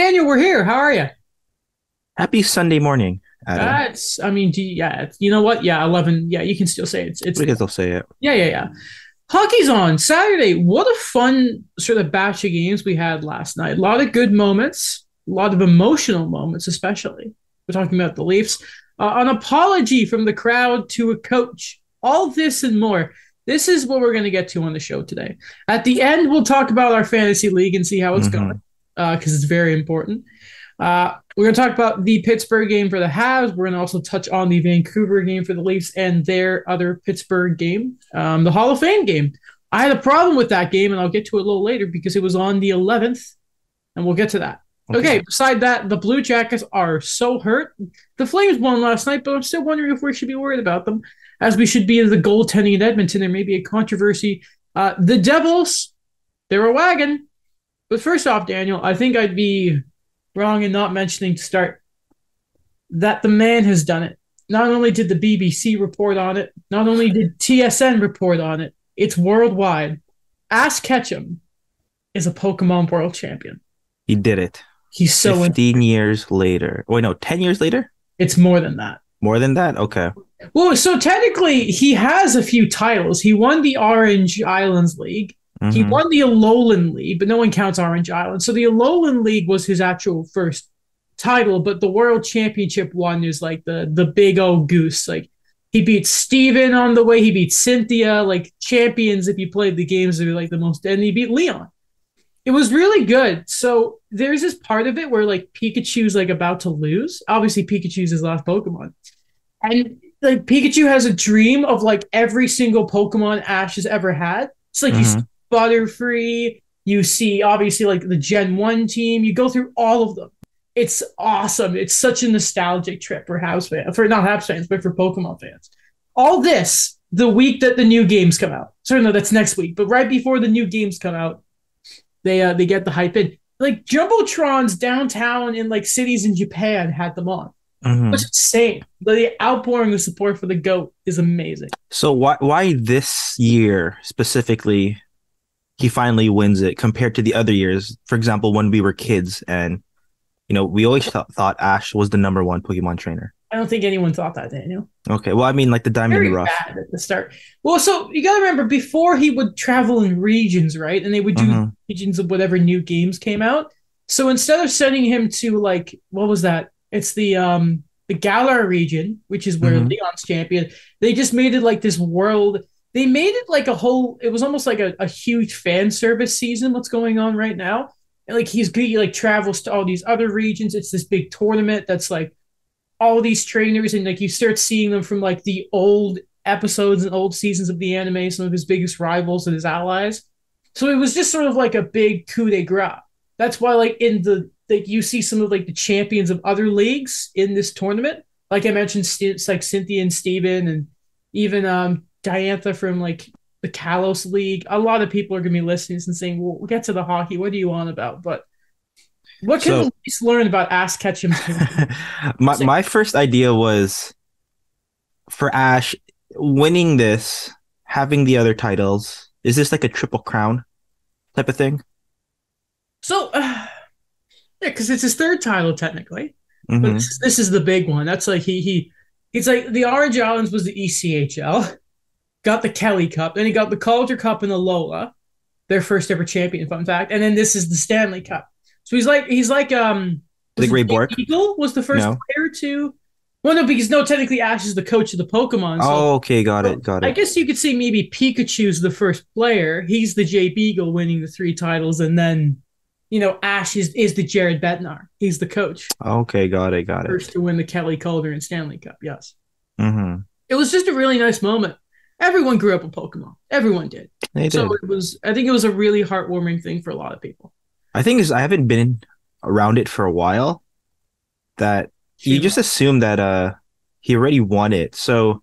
Daniel, we're here. How are you? Happy Sunday morning, Adam. That's, I mean, do you- yeah, you know what? Yeah, 11. Yeah, you can still say it's, it's, I guess I'll say it. yeah, yeah, yeah. Hockey's on Saturday. What a fun sort of batch of games we had last night. A lot of good moments, a lot of emotional moments, especially. We're talking about the Leafs. Uh, an apology from the crowd to a coach. All this and more. This is what we're going to get to on the show today. At the end, we'll talk about our fantasy league and see how it's Mhm. going because it's very important. Uh, we're going to talk about the Pittsburgh game for the Habs. We're going to also touch on the Vancouver game for the Leafs and their other Pittsburgh game, um, the Hall of Fame game. I had a problem with that game, and I'll get to it a little later because it was on the 11th, and we'll get to that. Okay, beside that, the Blue Jackets are so hurt. The Flames won last night, but I'm still wondering if we should be worried about them, as we should be in the goaltending in Edmonton. There may be a controversy. Uh, the Devils, they're a wagon. But first off, Daniel, I think I'd be wrong in not mentioning to start that the man has done it. Not only did the BBC report on it, not only did TSN report on it, it's worldwide. Ash Ketchum is a Pokemon World Champion. He did it. He's so in- 15 years later. Wait, no, 10 years later? it's more than that. More than that? Okay. Well, so technically, he has a few titles. He won the Orange Islands League. He Mhm. won the Alolan League, but no one counts Orange Island. So the Alolan League was his actual first title, but the World Championship one is like the the big old goose. Like he beat Steven on the way. He beat Cynthia. Like champions, if you played the games, are like the most. And he beat Leon. It was really good. So there's this part of it where like Pikachu's like about to lose. Obviously, Pikachu's his last Pokemon, and like Pikachu has a dream of like every single Pokemon Ash has ever had. It's like Mhm. see Butterfree, you see obviously like the Gen 1 team, you go through all of them. It's awesome. It's such a nostalgic trip for Habs fans, for not Habs fans, but for Pokemon fans. All this the week that the new games come out. Sorry, no, that's next week. But right before the new games come out, they uh, they get the hype in. Like jumbotrons downtown in like cities in Japan had them on. Mhm. It's insane. The outpouring of support for the goat is amazing. So why why this year specifically he finally wins it compared to the other years? For example, when we were kids and you know, we always th- thought Ash was the number one Pokemon trainer. I don't think anyone thought that, Daniel. Okay, well, I mean, like the Diamond Very and Rough. bad at the start. Well, so you gotta remember before he would travel in regions, right? And they would do Mhm. regions of whatever new games came out. So instead of sending him to like what was that? It's the um the Galar region, which is where Mhm. Leon's champion. They just made it like this world. They made it like a whole. It was almost like a, a huge fan service season. What's going on right now? And like he's he like travels to all these other regions. It's this big tournament that's like all these trainers, and like you start seeing them from like the old episodes and old seasons of the anime, some of his biggest rivals and his allies. So it was just sort of like a big coup de grace. That's why, like in the like you see some of like the champions of other leagues in this tournament. Like I mentioned, it's like Cynthia and Steven and even um Diantha from like the Kalos League. A lot of people are gonna be listening and saying, "Well, we'll get to the hockey. What do you want about?" But what can So- Leafs learn about Ash Ketchum's my my first idea was for Ash winning this, having the other titles. Is this like a triple crown type of thing? So, uh, yeah, because it's his third title technically, but Mhm. this, is- this is the big one. That's like he he he's like the Orange Islands was the ECHL, got the Kelly Cup, then he got the Calder Cup and the Lola, their first ever champion. Fun fact, and then this is the Stanley Cup. So he's like he's like um The it Bork? Eagle was the first No. player to. Well, no, because no, technically Ash is the coach of the Pokemon. So Oh, okay, got it, got it. I guess you could say maybe Pikachu's the first player. He's the Jay Beagle winning the three titles, and then you know Ash is, is the Jared Bednar. He's the coach, Okay, got it, got it. first to win the Kelly Calder and Stanley Cup. Yes, hmm it was just a really nice moment. Everyone grew up with Pokemon. Everyone did. Did. So it was. I think it was a really heartwarming thing for a lot of people. I think is I haven't been around it for a while. That you just assume that uh he already won it. So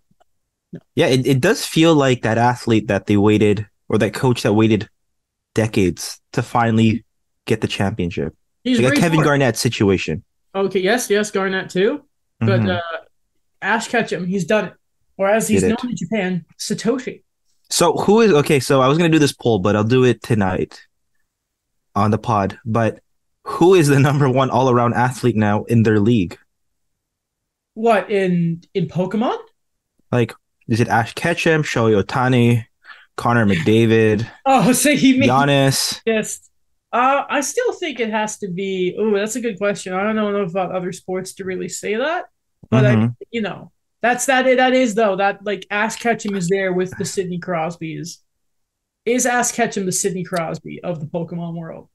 No. yeah, it, it does feel like that athlete that they waited or that coach that waited decades to finally get the championship. He's Like a Kevin smart. Garnett situation. Okay. Yes. Yes. Garnett too. But Mhm. uh, Ash Ketchum, he's done it. Or as he's Did known it. in Japan, Satoshi. So who is okay? So I was gonna do this poll, but I'll do it tonight on the pod. But who is the number one all around athlete now in their league? What in in Pokemon? Like, is it Ash Ketchum, Shohei Ohtani, Connor McDavid, Oh, so he made Giannis? Yes. Uh, I still think it has to be. Oh, that's a good question. I don't know enough about other sports to really say that, but I, Mhm. you know, that's that. That is though that like Ash Ketchum is there with the Sidney Crosbys. Is Ash Ketchum the Sidney Crosby of the Pokemon world?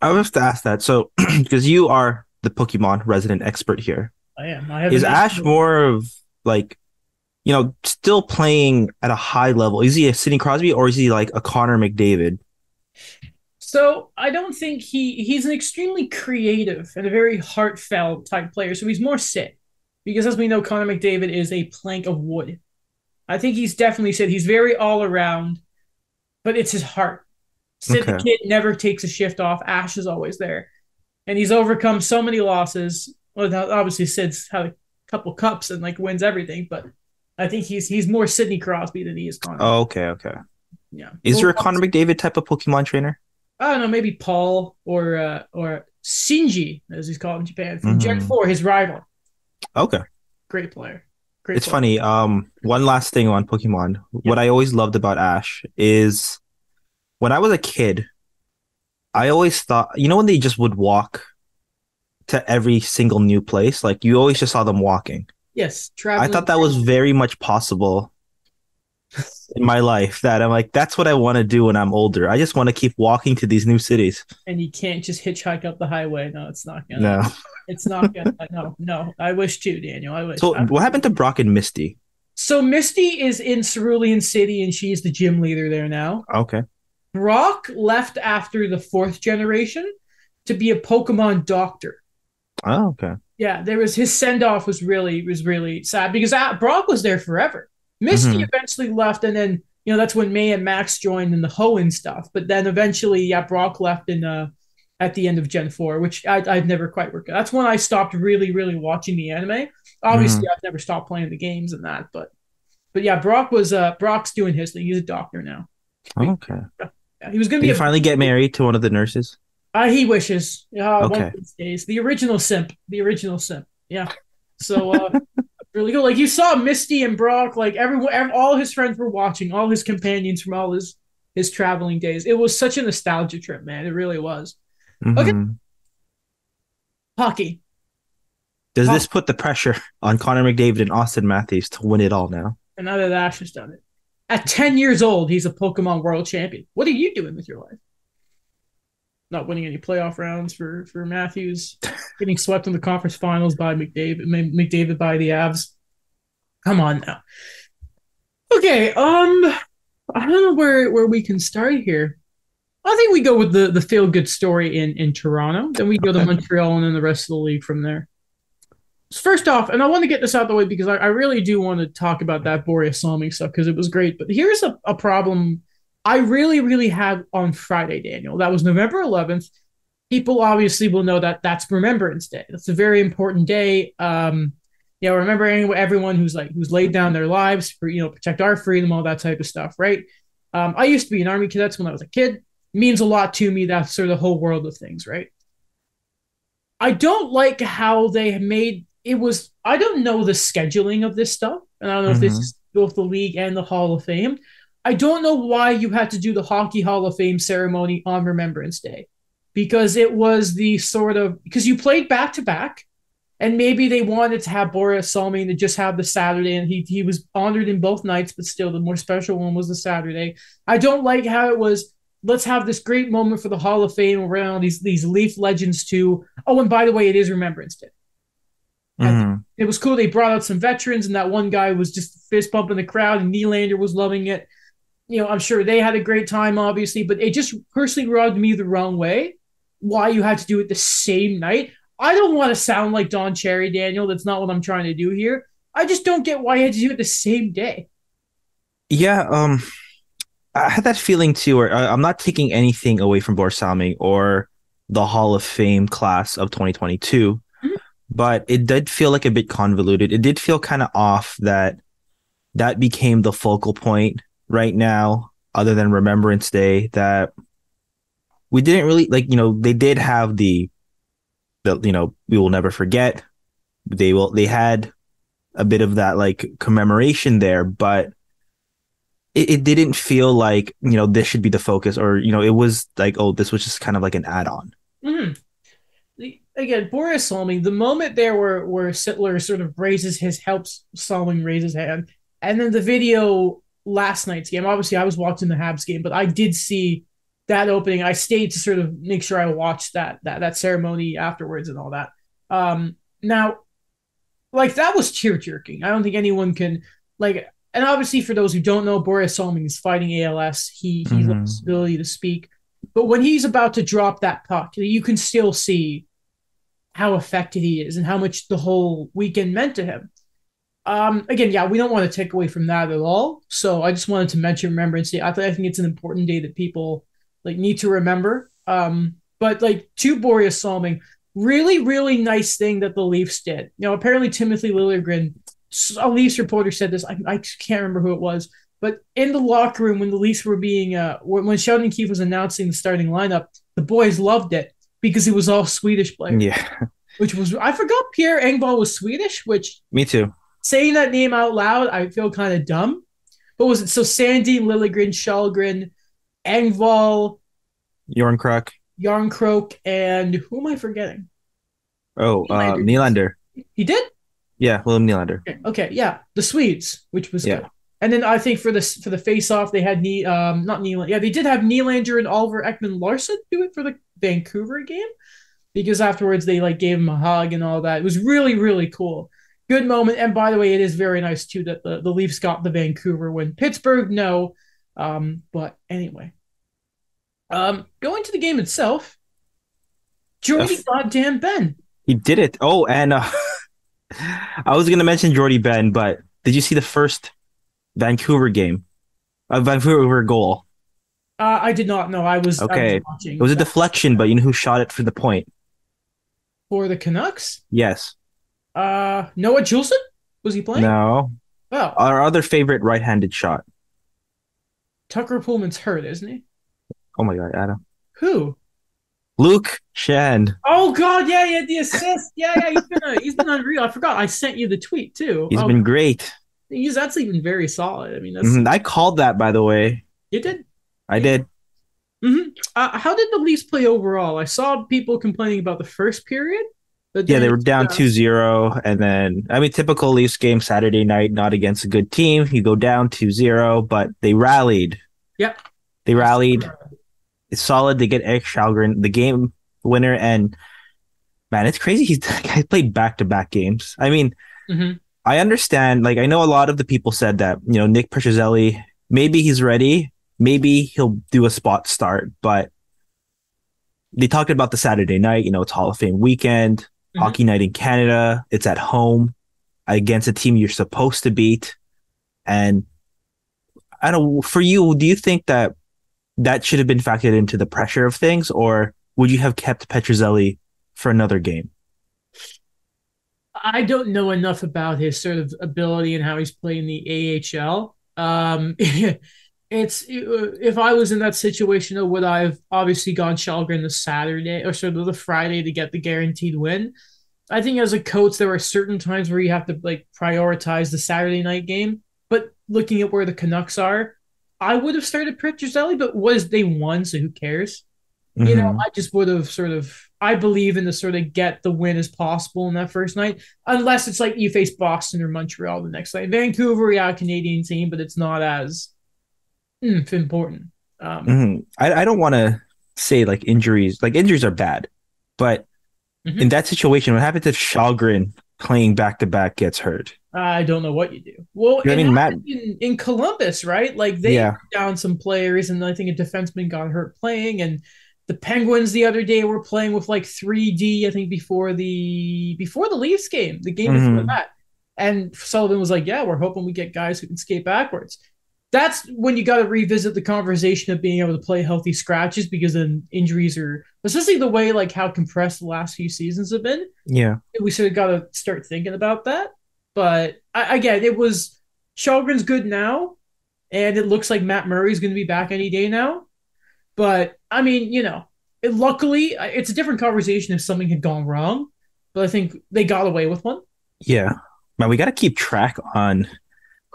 I was to ask that. So, because you are the Pokemon resident expert here, I am. I have. is Ash more of like, you know, still playing at a high level? Is he a Sidney Crosby or is he like a Connor McDavid? So I don't think he he's an extremely creative and a very heartfelt type player. So he's more Sid, because as we know, Connor McDavid is a plank of wood. I think he's definitely said He's very all around, but it's his heart. Sid the kid never takes a shift off. Ash is always there, and he's overcome so many losses. Well, obviously Sid's had a couple cups and like wins everything, but I think he's he's more Sidney Crosby than he is Connor. Oh, okay, okay. yeah. Is there a Connor McDavid type of Pokemon trainer? I don't know, maybe Paul or uh, or Shinji, as he's called in Japan, from Gen Mhm. 4, his rival. Okay. Great player. Great It's player. funny. Um, one last thing on Pokemon. What I always loved about Ash is when I was a kid, I always thought, you know, when they just would walk to every single new place, like you always just saw them walking. Yes, traveling. I thought that was very much possible in my life. That I'm like, that's what I want to do when I'm older. I just want to keep walking to these new cities. and you can't just hitchhike up the highway. No, it's not gonna. No. It's not gonna. no, no. I wish too, Daniel. I wish. So I- what happened to Brock and Misty? so Misty is in Cerulean City, and she's the gym leader there now. Okay. Brock left after the fourth generation to be a Pokemon doctor. Oh, okay. Yeah, there was his send off was really was really sad because uh, Brock was there forever. Misty Mhm. eventually left, and then you know that's when May and Max joined in the Hoenn stuff. But then eventually, yeah, Brock left in uh at the end of Gen Four, which I I'd never quite worked. out. That's when I stopped really really watching the anime. Obviously, I've never stopped playing the games and that, but but yeah, Brock was uh Brock's doing his thing. He's a doctor now. Okay. Yeah, he was gonna Did be he a finally get married to one of the nurses? uh, he wishes. Uh, one Okay. of these days. The original simp. The original simp. Yeah. So uh, really cool. Like you saw Misty and Brock. Like everyone, ev- all his friends were watching. All his companions from all his his traveling days. It was such a nostalgia trip, man. It really was. Okay. Mhm. Hockey. Does Oh. this put the pressure on Connor McDavid and Austin Matthews to win it all now? And now that Ash has done it. At 10 years old, he's a Pokemon World Champion. What are you doing with your life? Not winning any playoff rounds for for Matthews, getting swept in the conference finals by McDavid, McDavid by the Avs. Come on now. Okay, um, I don't know where where we can start here. I think we go with the the feel good story in in Toronto. Then we go to Montreal and then the rest of the league from there. First off, and I want to get this out of the way because I, I really do want to talk about that Börje Salming stuff because it was great. But here's a, a problem I really, really had on Friday, Daniel. That was November 11th. People obviously will know that that's Remembrance Day. That's a very important day. Um, you know, remembering everyone who's like who's laid down their lives for you know protect our freedom, all that type of stuff, right? Um, I used to be an army cadet when I was a kid. means a lot to me. That's sort of the whole world of things, right? I don't like how they made it was. I don't know the scheduling of this stuff, and I don't know if this Mhm. is both the league and the Hall of Fame. I don't know why you had to do the Hockey Hall of Fame ceremony on Remembrance Day, because it was the sort of because you played back to back, and maybe they wanted to have Börje Salming to just have the Saturday, and he he was honored in both nights, but still the more special one was the Saturday. I don't like how it was. Let's have this great moment for the Hall of Fame around these these Leaf legends too. Oh, and by the way, it is Remembrance Day. Mhm. It was cool. They brought out some veterans, and that one guy was just fist bumping the crowd, and Nylander was loving it. You know, I'm sure they had a great time, obviously, but it just personally rubbed me the wrong way. Why you had to do it the same night? I don't want to sound like Don Cherry, Daniel. That's not what I'm trying to do here. I just don't get why you had to do it the same day. Yeah, um, I had that feeling too. Where I'm not taking anything away from Borsami or the Hall of Fame class of 2022, Mhm. but it did feel like a bit convoluted. It did feel kind of off that that became the focal point right now, other than Remembrance Day. That we didn't really like. You know, they did have the the you know we will never forget. They will. They had a bit of that like commemoration there, but it, it didn't feel like you know this should be the focus, or you know it was like oh this was just kind of like an add on. Mm-hmm. Again, Börje Salming, the moment there where where Sittler sort of raises his helps Salming raise his hand, and then the video last night's game. Obviously, I was watching the Habs game, but I did see that opening. I stayed to sort of make sure I watched that that that ceremony afterwards and all that. Um, now, like that was tear jerking. I don't think anyone can like. And obviously, for those who don't know, Börje Salming is fighting ALS. He he mm-hmm. lost ability to speak, but when he's about to drop that puck, you can still see how affected he is and how much the whole weekend meant to him. Um, again, yeah, we don't want to take away from that at all. So I just wanted to mention Remembrance Day. I, th- I think it's an important day that people like need to remember. Um, but like to Börje Salming, really, really nice thing that the Leafs did. You know, apparently Timothy Liljegren, a Leafs reporter said this. I, I can't remember who it was, but in the locker room when the Leafs were being uh when Sheldon Keefe was announcing the starting lineup, the boys loved it because it was all Swedish players. Yeah. Which was I forgot Pierre Engvall was Swedish, which me too. Saying that name out loud, I feel kind of dumb. But was it so Sandin, Liljegren, Källgren, Engvall, Järnkrok, Järnkrok, and who am I forgetting? Oh, Nylander. Uh, Nylander. He did? Yeah, William Nylander. Okay, okay, yeah, the Swedes, which was yeah. good. And then I think for this for the face off, they had Ne- um not Nylander. Yeah, they did have Nylander and Oliver Ekman Larsson do it for the Vancouver game because afterwards they like gave him a hug and all that. It was really really cool. Good moment. And by the way, it is very nice too that the, the Leafs got the Vancouver win. Pittsburgh, no. Um, but anyway. Um, going to the game itself, Jordie goddamn Benn. He did it. Oh, and uh, I was gonna mention Jordie Benn, but did you see the first Vancouver game? A Vancouver goal. Uh, I did not know. I was okay. I was it was a deflection, but you know who shot it for the point? For the Canucks? Yes. Uh, Noah Juulsen? Was he playing? No. Oh. Our other favorite right-handed shot. Tucker Poolman's hurt, isn't he? Oh my god, Adam. Who? Luke Schenn. Oh god, yeah, yeah, the assist. Yeah, yeah, he's been a, he's been unreal. I forgot. I sent you the tweet too. He's oh, been great. He's actually been very solid. I mean, that's mm-hmm. I called that by the way. You did. I did. Mm-hmm. Uh, how did the Leafs play overall? I saw people complaining about the first period. Yeah, they were down 2-0 and then I mean typical Leafs game Saturday night not against a good team. You go down 2-0, but they rallied. Yep. They rallied. It's solid They get Erik Källgren, the game winner and man, it's crazy he's he played back-to-back games. I mean, mm-hmm. I understand like I know a lot of the people said that, you know, Nick Petruzzelli maybe he's ready, maybe he'll do a spot start, but they talked about the Saturday night, you know, it's Hall of Fame weekend mm-hmm. hockey night in Canada. It's at home against a team you're supposed to beat. And I don't for you, do you think that that should have been factored into the pressure of things, or would you have kept Petruzzelli for another game? I don't know enough about his sort of ability and how he's playing the AHL. Um, it's if I was in that situation, would I have obviously gone Källgren the Saturday or sort of the Friday to get the guaranteed win? I think as a coach, there are certain times where you have to like prioritize the Saturday night game. But looking at where the Canucks are, I would have started Petruzzelli, but was they won, so who cares? Mm-hmm. You know, mm-hmm. I just would have sort of. I believe in the sort of get the win as possible in that first night, unless it's like you face Boston or Montreal the next night. Vancouver, yeah, Canadian team, but it's not as mm, important. Um, mm-hmm. I, I don't want to say like injuries, like injuries are bad, but mm-hmm. in that situation, what happens if Källgren playing back to back gets hurt? I don't know what you do. Well, you know I mean, Matt in, in, Columbus, right? Like they yeah. down some players, and I think a defenseman got hurt playing, and the Penguins the other day were playing with like 3D. I think before the before the Leafs game, the game mm-hmm. before that, and Sullivan was like, "Yeah, we're hoping we get guys who can skate backwards." That's when you got to revisit the conversation of being able to play healthy scratches because then injuries are especially the way like how compressed the last few seasons have been. Yeah, we sort of got to start thinking about that. But I, again, it was Källgren's good now, and it looks like Matt Murray's going to be back any day now. But I mean, you know, it, luckily, it's a different conversation if something had gone wrong, but I think they got away with one. Yeah, man, we got to keep track on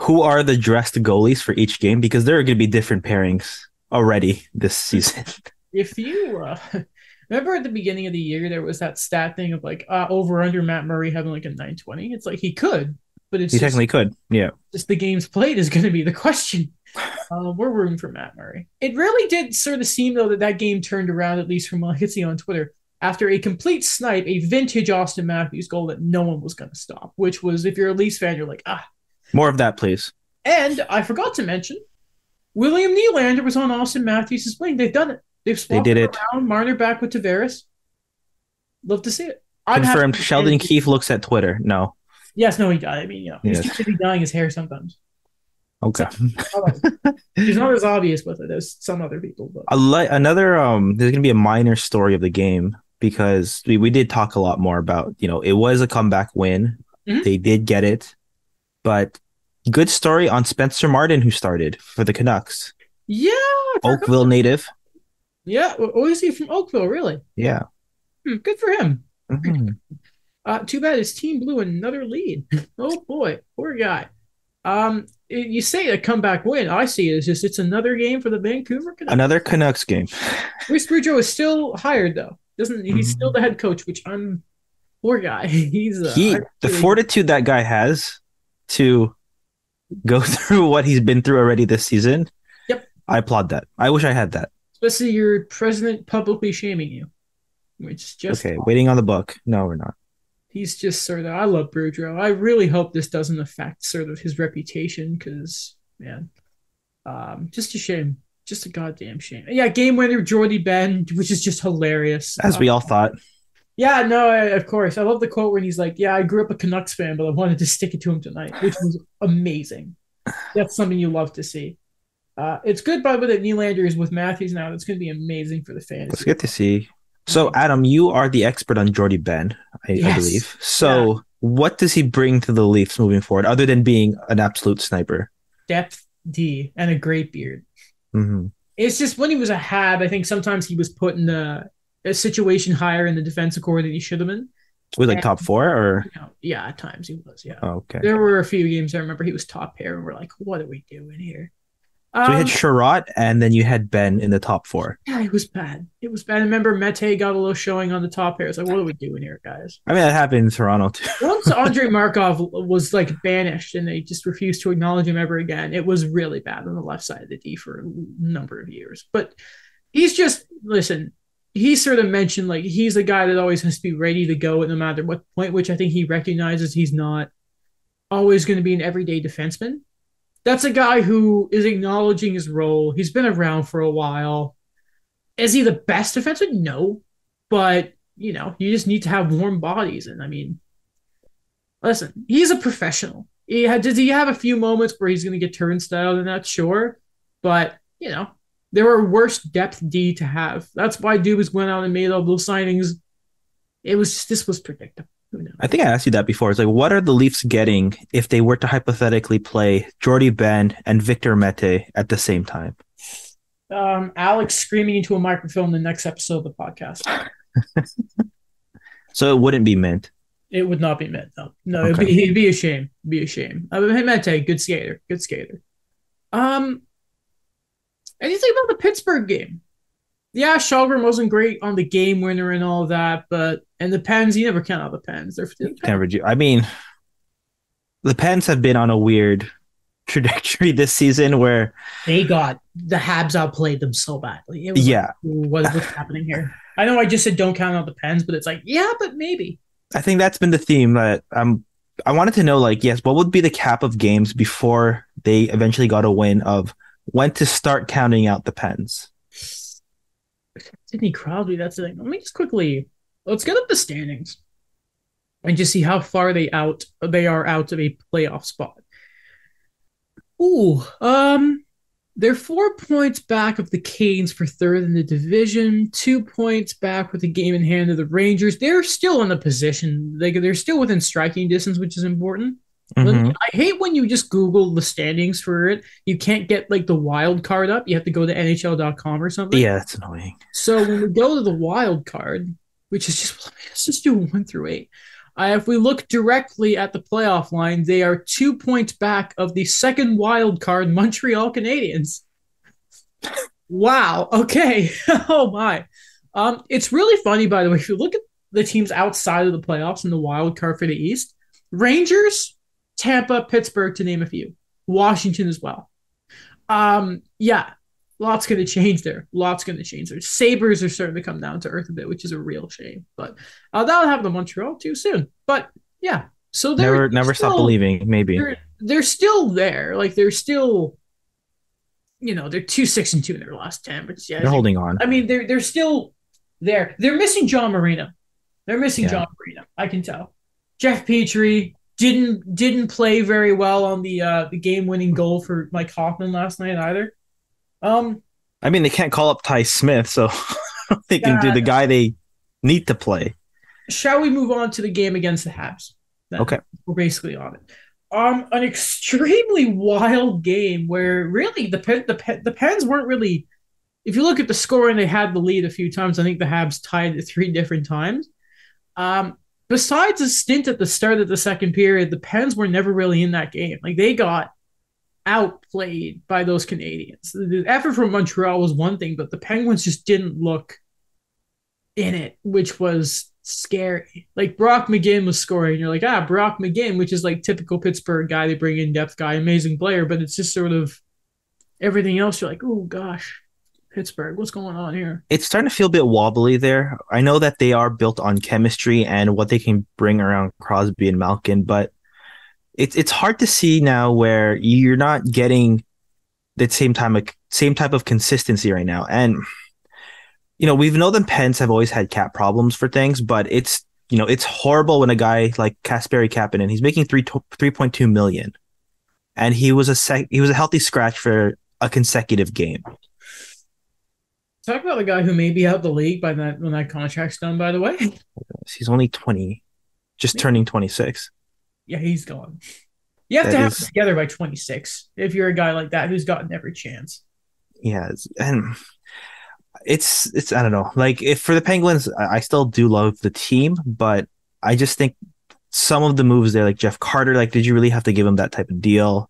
who are the dressed goalies for each game because there are going to be different pairings already this season. If you uh, remember at the beginning of the year, there was that stat thing of like uh, over under Matt Murray having like a 920. It's like he could, but it's he just, technically could. Yeah, just the games played is going to be the question. Uh, we're rooting for Matt Murray. It really did sort of seem though that that game turned around at least from what I could see on Twitter after a complete snipe, a vintage Austin Matthews goal that no one was going to stop. Which was, if you're a Leafs fan, you're like, ah. More of that, please. And I forgot to mention, William Nylander was on Austin Matthews' wing. They've done it. They've swapped they did it around. Marner back with Tavares. Love to see it. I'm Confirmed. Sheldon Keefe looks at Twitter. No. Yes, no, he died. I mean, you know, he's too dyeing his hair sometimes. Okay. he's not as obvious with it as some other people. But li- another um, there's gonna be a minor story of the game because we, we did talk a lot more about you know it was a comeback win. Mm-hmm. They did get it, but good story on Spencer Martin who started for the Canucks. Yeah, Oakville native. Yeah, oh, is he from Oakville? Really? Yeah. Hmm, good for him. Mm-hmm. Uh, too bad his team blew another lead. oh boy, poor guy. Um, you say a comeback win. I see it as just it's another game for the Vancouver Canucks. Another Canucks game. Bruce Boudreau is still hired though. Doesn't he's mm-hmm. still the head coach, which I'm poor guy. He's uh, he the fortitude that guy has to go through what he's been through already this season. Yep. I applaud that. I wish I had that. Especially your president publicly shaming you. Which is just Okay, waiting on the book. No, we're not he's just sort of I love Boudreau. I really hope this doesn't affect sort of his reputation because man, um, just a shame. Just a goddamn shame. Yeah, game winner Jordie Benn, which is just hilarious. As we all thought. Yeah, no, I, of course. I love the quote where he's like, "Yeah, I grew up a Canucks fan, but I wanted to stick it to him tonight," which was amazing. That's something you love to see. Uh, it's good, by the way, that Nylander is with Matthews now. That's going to be amazing for the fans. It's good to see. So, Adam, you are the expert on Jordie Benn, I, yes. I believe. So, yeah. what does he bring to the Leafs moving forward, other than being an absolute sniper? Depth D and a great beard. Mm-hmm. It's just when he was a Hab, I think sometimes he was put in a, a situation higher in the defensive core than he should have been. Was like top four or? Yeah, at times he was. Yeah. Oh, okay. There were a few games I remember he was top pair, and we're like, "What are we doing here?" So um, you had Chiarot and then you had Benn in the top four. Yeah, it was bad. It was bad. I remember Mete got a little showing on the top here. It's like, what are we doing here, guys? I mean, that happened in Toronto too. Once Andre Markov was like banished and they just refused to acknowledge him ever again, it was really bad on the left side of the D for a number of years. But he's just listen. He sort of mentioned like he's a guy that always has to be ready to go no matter what point, which I think he recognizes he's not always going to be an everyday defenseman that's a guy who is acknowledging his role. He's been around for a while. Is he the best defenseman? No, but you know, you just need to have warm bodies. And I mean, listen, he's a professional. He had, does he have a few moments where he's going to get turnstile and that? Sure, but you know, there are worse depth D to have. That's why Dubas went out and made all those signings. It was just, this was predictable. I think I asked you that before. It's like, what are the Leafs getting if they were to hypothetically play Jordie Benn and Victor Mete at the same time? Um, Alex screaming into a microphone in the next episode of the podcast. so it wouldn't be mint. It would not be mint. No, no, okay. it'd, be, it'd be a shame. It'd be a shame. I mean, Mete, good skater, good skater. Um, anything about the Pittsburgh game? yeah, Källgren wasn't great on the game winner and all that, but and the Pens, you never count out the Pens. They're never do. I mean, the Pens have been on a weird trajectory this season where they got the Habs outplayed them so badly. yeah, like, what, what's happening here? I know I just said don't count out the Pens, but it's like yeah, but maybe. I think that's been the theme that um I wanted to know like yes, what would be the cap of games before they eventually got a win of when to start counting out the Pens. Sidney Crosby, that's the thing. Let me just quickly let's get up the standings and just see how far they out they are out of a playoff spot. Ooh, um, they're four points back of the Canes for third in the division, two points back with the game in hand of the Rangers. They're still in the position. They, they're still within striking distance, which is important. Mhm. I hate when you just Google the standings for it. You can't get like the wild card up. You have to go to NHL.com or something. Yeah, that's annoying. So when we go to the wild card, which is just let's just do one through eight. Uh, if we look directly at the playoff line, they are two points back of the second wild card Montreal Canadiens. wow. Okay. oh my. Um, it's really funny, by the way. If you look at the teams outside of the playoffs in the wild card for the East, Rangers, Tampa, Pittsburgh, to name a few, Washington as well. Um, yeah, lots going to change there. Lots going to change there. Sabres are starting to come down to earth a bit, which is a real shame. But uh, that'll happen to Montreal too soon. But yeah, so they're Never, never still, stop believing. Maybe. They're, they're still there. Like they're still, you know, they're two six and two in their last ten. But yeah, They're holding on. I mean, they're they're still there. They're missing John Marino. They're missing Yeah. John Marino. I can tell. Jeff Petry didn't didn't play very well on the uh, the game winning goal for Mike Hoffman last night either. Um, I mean, they can't call up Ty Smith, so they can do the guy they need to play. shall we move on to the game against the Habs? Then? Okay. we're basically on it. Um, an extremely wild game where really the Pen, the Pen, the Pens weren't really. If you look at the scoring, they had the lead a few times. I think the Habs tied it three different times. Um, besides a stint at the start of the second period, the Pens were never really in that game. Like they got outplayed by those Canadians. The effort from Montreal was one thing, but the Penguins just didn't look in it, which was scary. Like Brock McGinn was scoring. You're like, ah, Brock McGinn, which is like typical Pittsburgh guy. They bring in depth guy, amazing player, but it's just sort of everything else. You're like, oh gosh, Pittsburgh, what's going on here? It's starting to feel a bit wobbly there. I know that they are built on chemistry and what they can bring around Crosby and Malkin, but it's it's hard to see now where you're not getting the same time same type of consistency right now. And you know, we've known the Pens have always had cap problems for things, but it's you know, it's horrible when a guy like Kasperi Kapanen, he's making three three point two million, and he was a sec- he was a healthy scratch for a consecutive game. Talk about the guy who may be out the league by that when that contract's done. By the way, He's only twenty, just Yeah. turning twenty six. yeah, he's gone. You have That to have is- together by 26 if you're a guy like that who's gotten every chance. Yeah, and it's it's I don't know. Like if for the Penguins, I, I still do love the team, but I just think some of the moves there, like Jeff Carter, like did you really have to give him that type of deal?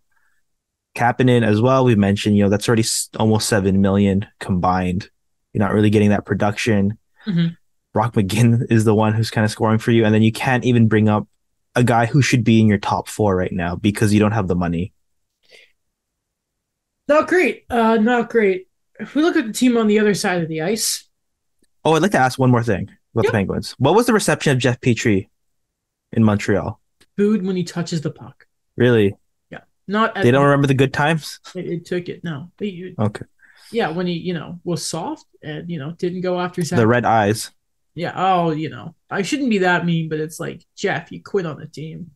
Kapanen as well. We mentioned, you know, that's already almost seven million combined. You're not really getting that production. Mhm. Brock McGinn is the one who's kind of scoring for you, and then you can't even bring up a guy who should be in your top four right now because you don't have the money. Not great. Uh, not great. If we look at the team on the other side of the ice, Oh, I'd like to ask one more thing about Yep. the Penguins. What was the reception of Jeff Petry in Montreal? booed when he touches the puck. Really? Yeah. Not They don't remember the good times? It, it took it. No. They- Okay. Yeah, when he, you know, was soft and, you know, didn't go after Zach. The red eyes. yeah. Oh, you know, I shouldn't be that mean, but it's like, Jeff, you quit on the team.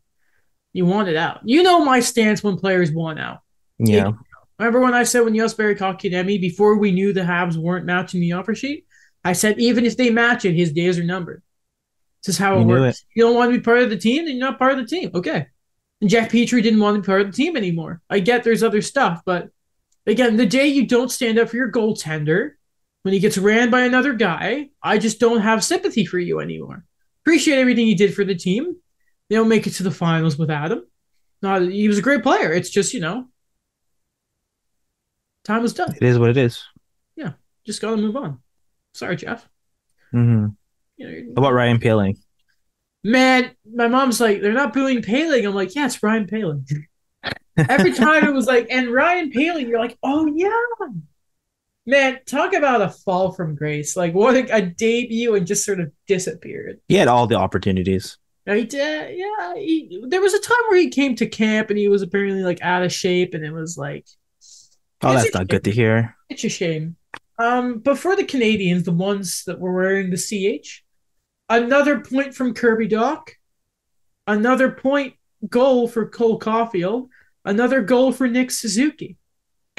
You want it out. You know my stance when players want out. Yeah. Remember when I said when Yosberry caught Kidemi, before we knew the Habs weren't matching the offer sheet, I said even if they match it, his days are numbered. This is how it You works. You don't want to be part of the team, then you're not part of the team. Okay. And Jeff Petry didn't want to be part of the team anymore. I get there's other stuff, but again, the day you don't stand up for your goaltender, when he gets ran by another guy, I just don't have sympathy for you anymore. Appreciate everything he did for the team. They don't make it to the finals without him. Not he was a great player. It's just, you know, time was done. It is what it is. Yeah, just gotta move on. Sorry, Jeff. Mm-hmm. You know, about Ryan Poehling? man, my mom's like, they're not booing Poehling. I'm like, yeah, it's Ryan Poehling. Every time it was like, and Ryan Poehling, you're like, oh yeah. Man, talk about a fall from grace. Like what a, a debut and just sort of disappeared. He had all the opportunities. He did, yeah. He, there was a time where he came to camp and he was apparently like out of shape, and it was like, Oh, that's not good to hear. It's a shame. Um, but for the Canadians, the ones that were wearing the CH, another point from Kirby Dach, another point goal for Cole Caufield, another goal for Nick Suzuki,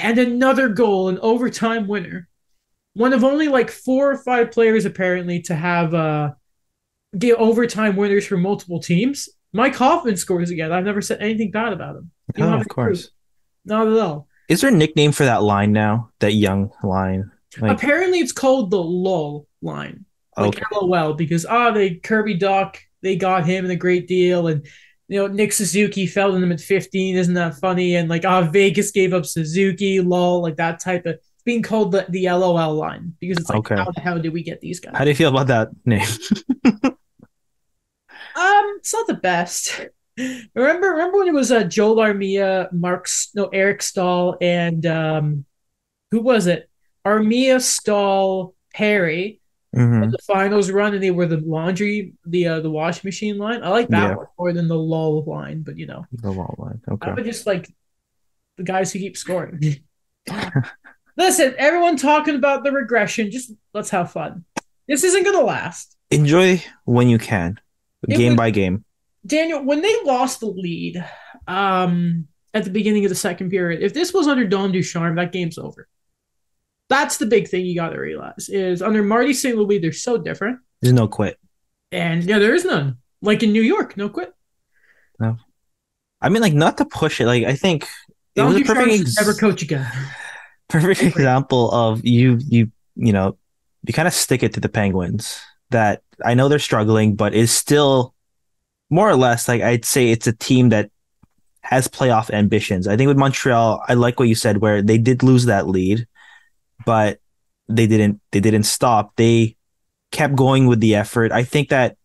and another goal, an overtime winner. One of only like four or five players apparently to have uh get overtime winners for multiple teams. Mike Hoffman scores again. I've never said anything bad about him. You Oh, of course. clue. Not at all. Is there a nickname for that line now? That young line? Like, Apparently, it's called the LOL line, like okay. LOL, because ah, they Kirby Dach, they got him in a great deal, and you know Nick Suzuki fell in them at 15. Isn't that funny? And like ah, Vegas gave up Suzuki, lol, like that type of. It's being called the, the LOL line because it's like, Okay. how the hell did we get these guys? How do you feel about that name? Um, it's not the best. Remember, remember when it was uh, Joel Armia, Mark, no, Eric Staal, and um, who was it? Armia, Staal, Perry. Mhm. The finals run, and they were the laundry, the uh, the washing machine line. I like that Yeah. one more than the lull line, but you know, The wall line. I Okay. would just like the guys who keep scoring. Listen, everyone talking about the regression. Just let's have fun. This isn't gonna last. Enjoy when you can, It game by game. Daniel, when they lost the lead um, at the beginning of the second period, if this was under Dom Ducharme, that game's over. That's the big thing you got to realize is under Marty St. Louis, they're so different. There's no quit. And yeah, there is none. Like in New York, no quit. No. I mean, like, not to push it. Like, I think it was a perfect, ex- never coach again. perfect example of you, you, you know, you kind of stick it to the Penguins that I know they're struggling, but is still more or less like I'd say it's a team that has playoff ambitions. I think with Montreal, I like what you said where they did lose that lead, but they didn't they didn't stop. They kept going with the effort. I think that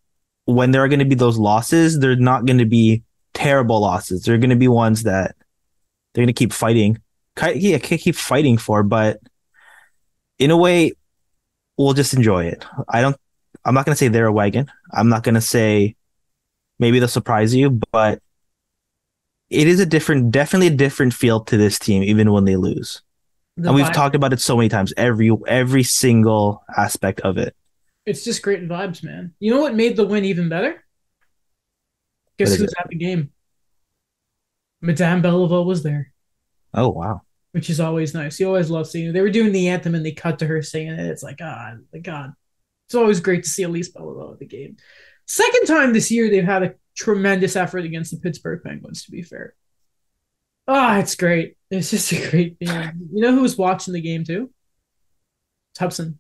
when there are going to be those losses, they're not going to be terrible losses. They're going to be ones that they're going to keep fighting. Yeah, keep fighting for, but in a way, we'll just enjoy it. I don't. I'm not going to say they're a wagon. I'm not going to say maybe they'll surprise you, but it is a different, definitely a different feel to this team, even when they lose. The and we've talked about it so many times. Every every single aspect of it. It's just great vibes, man. You know what made the win even better? Guess who's at the game? Madame Belleville was there. Oh wow. which is always nice. You always love seeing it. They were doing the anthem and they cut to her singing it. It's like, ah, my God. It's always great to see Elise Belleville at the game. Second time this year, they've had a tremendous effort against the Pittsburgh Penguins, to be fair. Ah, it's great. It's just a great feeling. You know who was watching the game too? Tubson.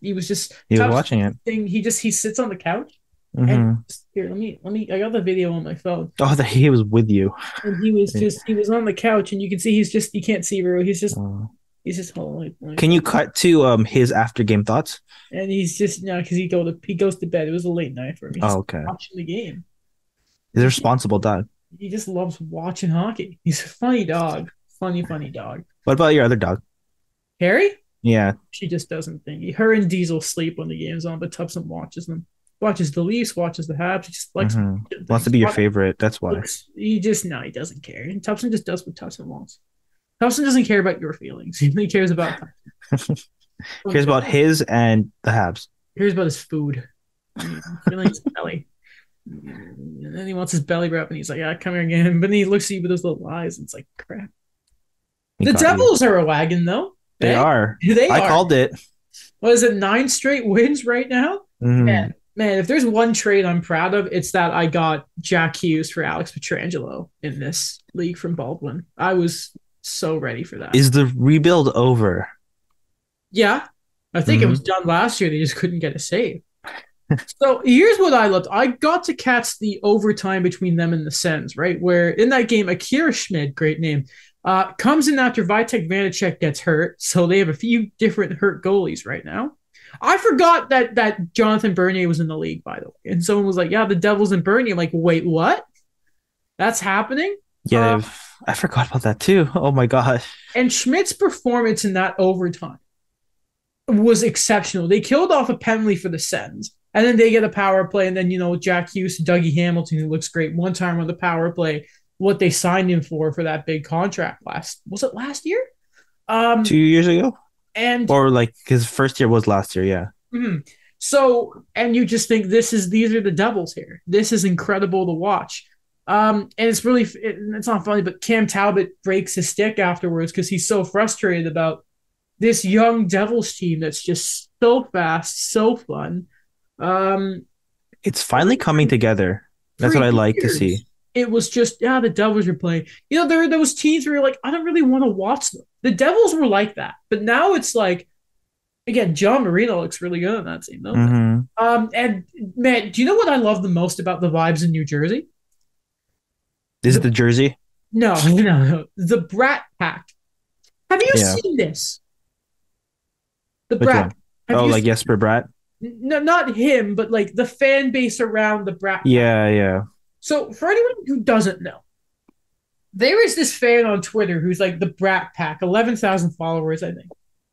He was just He was Tubson watching it. thing- He just he sits on the couch Mhm. and just, here, let me let me I got the video on my phone. Oh, that he was with you. And he was just he was on the couch and you can see he's just you can't see Rue. He's just Uh, he's just holding can you cut to um his after game thoughts? and he's just no, because he go to he goes to bed. It was a late night for him. He's Oh, okay. watching the game. He's a responsible dog. He just loves watching hockey. He's a funny dog. Funny, funny dog. What about your other dog? Harry? Yeah. She just doesn't think. Her and Diesel sleep when the game's on, but Tubson watches them. Watches the Leafs, watches the Habs. He just likes Mhm. watching Wants to be your favorite. That's why. He just no, he doesn't care. And Tubson just does what Tubson wants. Tubson doesn't care about your feelings. He only cares about Cares about his and the Habs. Here's about his food. Feeling his belly. And then he wants his belly wrap and he's like, yeah, come here again. But then he looks at you with those little eyes and it's like, crap. He The got you. Devils are a wagon, though. They Eh? are. They I are. called it. What is it, nine straight wins right now? Mhm. Man, man, if there's one trade I'm proud of, it's that I got Jack Hughes for Alex Pietrangelo in this league from Baldwin. I was so ready for that. Is the rebuild over? Yeah. I think it Mm-hmm. was done last year. They just couldn't get a save. So here's what I loved. I got to catch the overtime between them and the Sens, right? Where in that game, Akira Schmid, great name, uh, comes in after Vitek Vanacek gets hurt. So they have a few different hurt goalies right now. I forgot that that Jonathan Bernier was in the league, by the way. And someone was like, Yeah, the Devils and Bernier. I'm like, wait, what? That's happening? Yeah, Uh, I forgot about that too. Oh my gosh. And Schmid's performance in that overtime was exceptional. They killed off a penalty for the Sens, and then they get a power play, and then you know Jack Hughes, Dougie Hamilton, who looks great one time on the power play. What they signed him for for that big contract last was it last year? Um, Two years ago? and Or like his first year was last year, yeah. Mhm. So, and you just think this is these are the Devils here. This is incredible to watch. Um, and it's really it, it's not funny, but Cam Talbot breaks his stick afterwards because he's so frustrated about this young Devils team that's just so fast, so fun. Um, It's finally coming together. That's what I like to see. It was just yeah, the Devils were playing. You know, there are those teams where you're like, I don't really want to watch them. The Devils were like that, but now it's like, again, John Marino looks really good on that team, though. Mhm. Um, and man, do you know what I love the most about the vibes in New Jersey? Is it the jersey? No, no, no. The Brat Pack. Have you Yeah. seen this? The Which Brat. Oh, like Jesper Bratt? No, not him, but like the fan base around the Brat. Pack. Yeah, yeah. So for anyone who doesn't know, there is this fan on Twitter who's like the Brat Pack, eleven thousand followers, I think.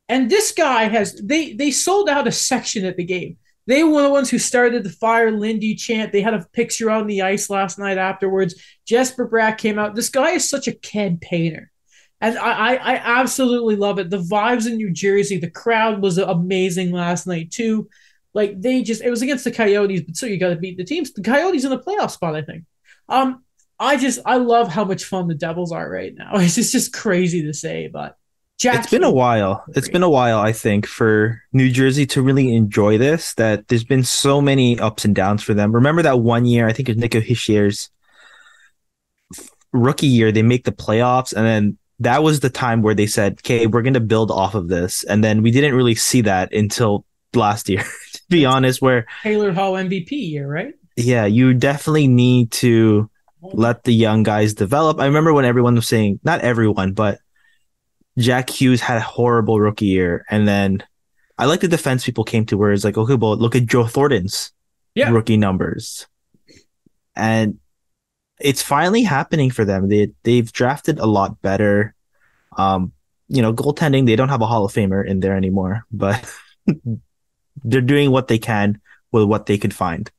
And this guy has they they sold out a section at the game. They were the ones who started the fire Lindy chant. They had a picture on the ice last night afterwards. Jesper Bratt came out. This guy is such a campaigner. And I, I, I absolutely love it. The vibes in New Jersey, the crowd was amazing last night too. Like they just, it was against the Coyotes, but so you got to beat the teams. The Coyotes in the playoff spot, I think. Um, I just, I love how much fun the Devils are right now. It's just, just crazy to say, but. It's been a while. It's been a while, I think, for New Jersey to really enjoy this. That there's been so many ups and downs for them. Remember that one year? I think it was Nico Hischier's rookie year. They make the playoffs, and then that was the time where they said, "Okay, we're going to build off of this." And then we didn't really see that until last year. be honest, where Taylor Hall MVP year, right? yeah, you definitely need to let the young guys develop. I remember when everyone was saying, not everyone, but Jack Hughes had a horrible rookie year. And then I like the defense people came to where it's like, okay, well, look at Joe Thornton's Yeah. rookie numbers. And it's finally happening for them. They they've drafted a lot better. Um, you know, goaltending, they don't have a Hall of Famer in there anymore, but they're doing what they can with what they could find.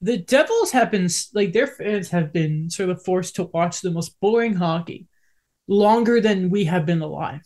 the Devils have been like their fans have been sort of forced to watch the most boring hockey longer than we have been alive.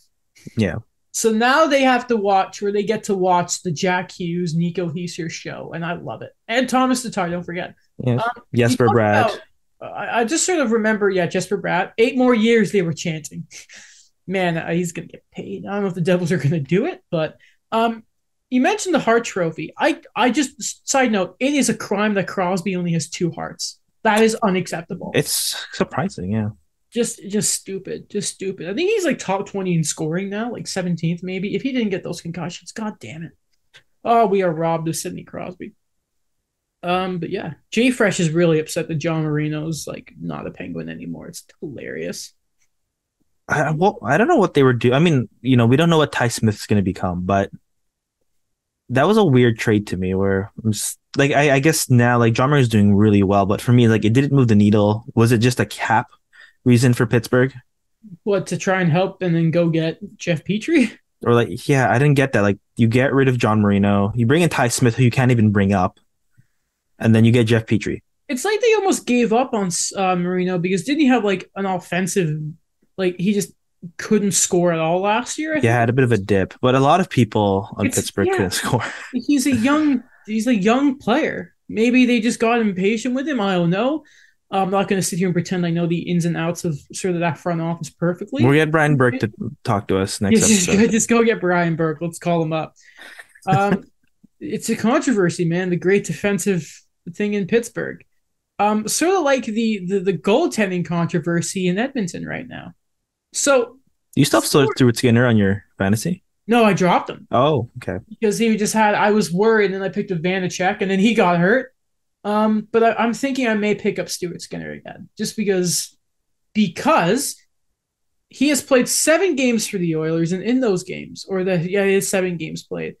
Yeah. So now they have to watch, or they get to watch the Jack Hughes, Nico Hischier show, and I love it. And Tomas Tatar, don't forget. Yeah. Um, Jesper Bratt. about- I, I just sort of remember, yeah, Jesper Bratt. Eight more years they were chanting. Man, uh, he's gonna get paid. I don't know if the Devils are gonna do it, but um, you mentioned the Hart Trophy. I, I just side note, it is a crime that Crosby only has two Harts. That is unacceptable. It's surprising, yeah. just, just stupid, just stupid. I think he's like top twenty in scoring now, like seventeenth maybe. If he didn't get those concussions, god damn it. Oh, we are robbed of Sidney Crosby. Um, but yeah, Jay Fresh is really upset that John Marino's like not a penguin anymore. It's hilarious. I well, I don't know what they were doing. I mean, you know, we don't know what Ty Smith's going to become, but that was a weird trade to me. Where I'm just, like, I, I guess now like John is doing really well, but for me, like, it didn't move the needle. Was it just a cap reason for Pittsburgh, What to try and help and then go get Jeff Petry? or like, yeah, I didn't get that. Like, you get rid of John Marino, you bring in Ty Smith, who you can't even bring up, and then you get Jeff Petry. It's like they almost gave up on uh, Marino because didn't he have like an offensive, like he just couldn't score at all last year? I Yeah, had a bit of a dip, but a lot of people on It's- Pittsburgh yeah. couldn't score. he's a young he's a young player. Maybe they just got impatient with him. I don't know. I'm not going to sit here and pretend I know the ins and outs of sort of that front office perfectly. We'll get Brian Burke to talk to us next Yes, just, episode. go, just go get Brian Burke. Let's call him up. Um, it's a controversy, man. The great defensive thing in Pittsburgh. Um, sort of like the, the the goaltending controversy in Edmonton right now. So You still have Stuart Skinner on your fantasy? no, I dropped him. Oh, okay. because he just had I was worried and I picked up Vanecek and then he got hurt. Um, but I, I'm thinking I may pick up Stuart Skinner again just because because he has played seven games for the Oilers and in those games or the yeah it is seven games played.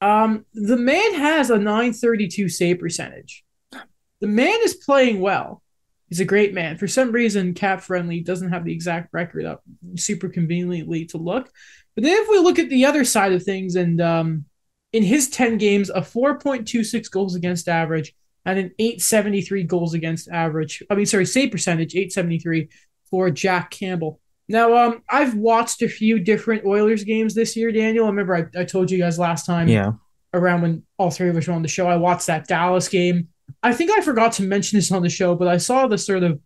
Um, the man has a 932 save percentage. The man is playing well. He's a great man. For some reason, Cap Friendly doesn't have the exact record up super conveniently to look. But then if we look at the other side of things, and um, in his 10 games, a 4.26 goals against average and an 873 goals against average. I mean, sorry, save percentage, 873 for Jack Campbell. Now, um, I've watched a few different Oilers games this year, Daniel. I remember I, I told you guys last time Yeah. around when all three of us were on the show. I watched that Dallas game. I think I forgot to mention this on the show, but I saw the sort of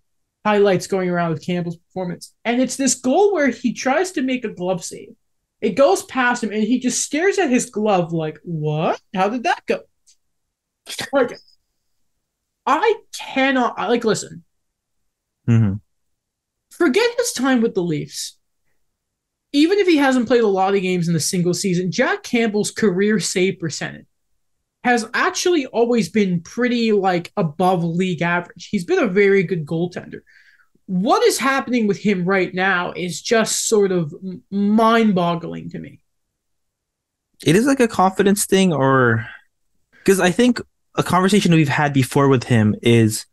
highlights going around with Campbell's performance. And it's this goal where he tries to make a glove save. It goes past him and he just stares at his glove like, what? How did that go? Like, I cannot like listen. hmm Forget his time with the Leafs. Even if he hasn't played a lot of games in the single season, Jack Campbell's career save percentage has actually always been pretty like above league average. He's been a very good goaltender. What is happening with him right now is just sort of mind-boggling to me. It is like a confidence thing, or because I think a conversation we've had before with him is,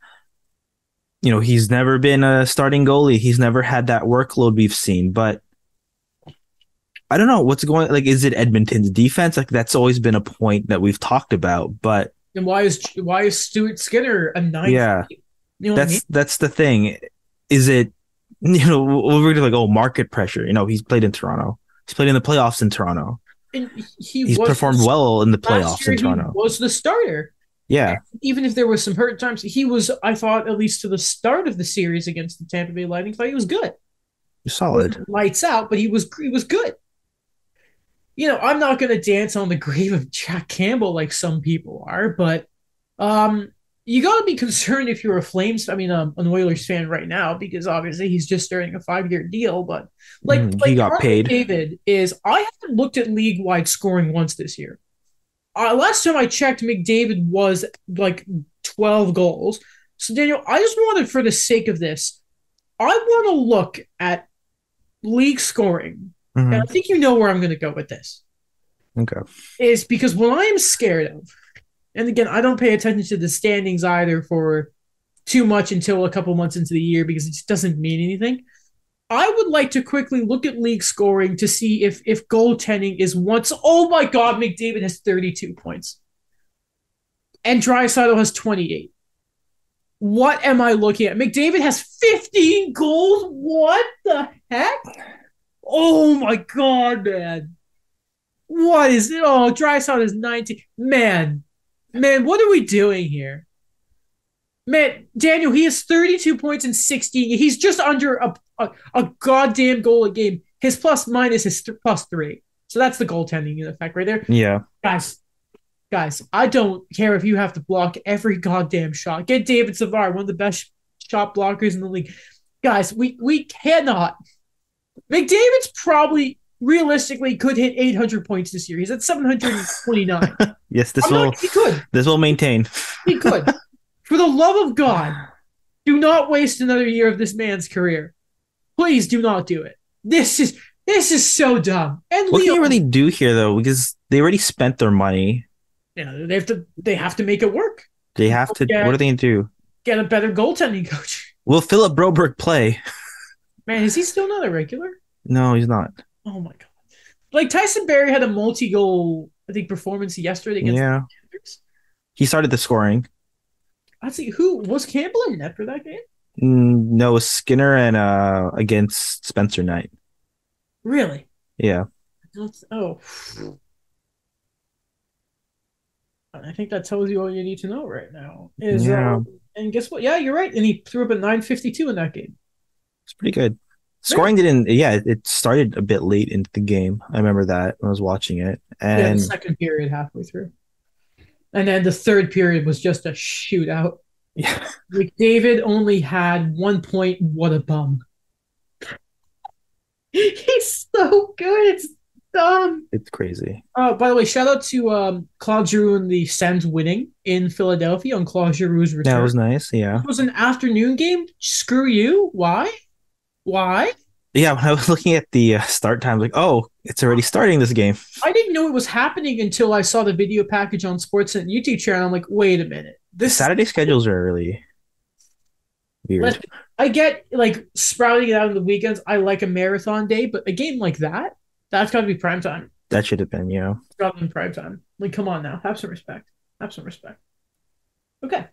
you know, he's never been a starting goalie. He's never had that workload we've seen, but I don't know what's going. Like, is it Edmonton's defense? Like, that's always been a point that we've talked about, but And why is why is Stuart Skinner a nine? Yeah. you know what I that's mean? that's the thing. Is it you know we're like oh market pressure? You know he's played in Toronto. He's played in the playoffs in Toronto. And he He's was performed well in the playoffs in he Toronto. was the starter. Yeah, Even if there was some hurt times, he was. I thought at least to the start of the series against the Tampa Bay Lightning, thought he was good. solid. lights out, but he was he was good. You know, I'm not going to dance on the grave of Jack Campbell like some people are, but um, you got to be concerned if you're a Flames, I mean, um, an Oilers fan right now, because obviously he's just starting a five year deal. But like, like he got Connor paid. David is, I haven't looked at league wide scoring once this year. Uh, last time I checked, McDavid was like 12 goals. So Daniel, I just wanted, for the sake of this, I want to look at league scoring Mhm. and I think you know where I'm going to go with this, Okay. is because what I am scared of, and again, I don't pay attention to the standings either for too much until a couple months into the year because it just doesn't mean anything. I would like to quickly look at league scoring to see if if goaltending is once. Oh my God, McDavid has 32 points, and Draisaitl has 28. What am I looking at? McDavid has 15 goals. What the heck? Oh my god, man. What is it? Oh, Draisaitl is 19. Man, man, what are we doing here? Man, Daniel, he has 32 points in 16. He's just under a, a, a goddamn goal a game. His plus minus is th- plus three. So that's the goaltending in effect right there. Yeah. Guys, guys, I don't care if you have to block every goddamn shot. Get David Savard, one of the best shot blockers in the league. Guys, we, we cannot McDavid's probably realistically could hit 800 points this year. He's at 729. Yes. This I'm will not- he could. this will maintain. He could. For the love of God, do not waste another year of this man's career. Please do not do it. This is this is so dumb. And What can Leo, you really do here though? Because they already spent their money. you know, they have to they have to make it work. They have to. Yeah. What are they gonna do? Get a better goaltending coach. Will Philip Broberg play? Man, is he still not a regular? No, he's not. Oh my god! Like Tyson Barrie had a multi-goal, I think, performance yesterday against Yeah. He started the scoring. I see who was Campbell in net for that game. Mm, No, Skinner and uh against Spencer Knight. Really? Yeah. That's, oh. I think that tells you all you need to know right now. Is Yeah. um, and guess what? Yeah, you're right. And he threw up a 952 in that game. It's pretty good. Scoring didn't. Yeah, it started a bit late into the game. I remember that when I was watching it, yeah, the and second period halfway through. And then the third period was just a shootout. yeah, McDavid only had one point. What a bum. He's so good. It's dumb. it's crazy. Uh, by the way, shout out to um, Claude Giroux and the Sens winning in Philadelphia on Claude Giroux's return. That was nice. Yeah, It was an afternoon game. Screw you. Why? Why? yeah. When I was looking at the uh, start time, like, oh, it's already starting this game. I didn't know it was happening until I saw the video package on Sportsnet YouTube channel. I'm like, wait a minute. The This Saturday schedules are really weird. I get like sprouting it out on the weekends. I like a marathon day, but a game like that, that's got to be prime time That should have been, you know. rather than prime time. Like, come on now, have some respect. Have some respect. Okay.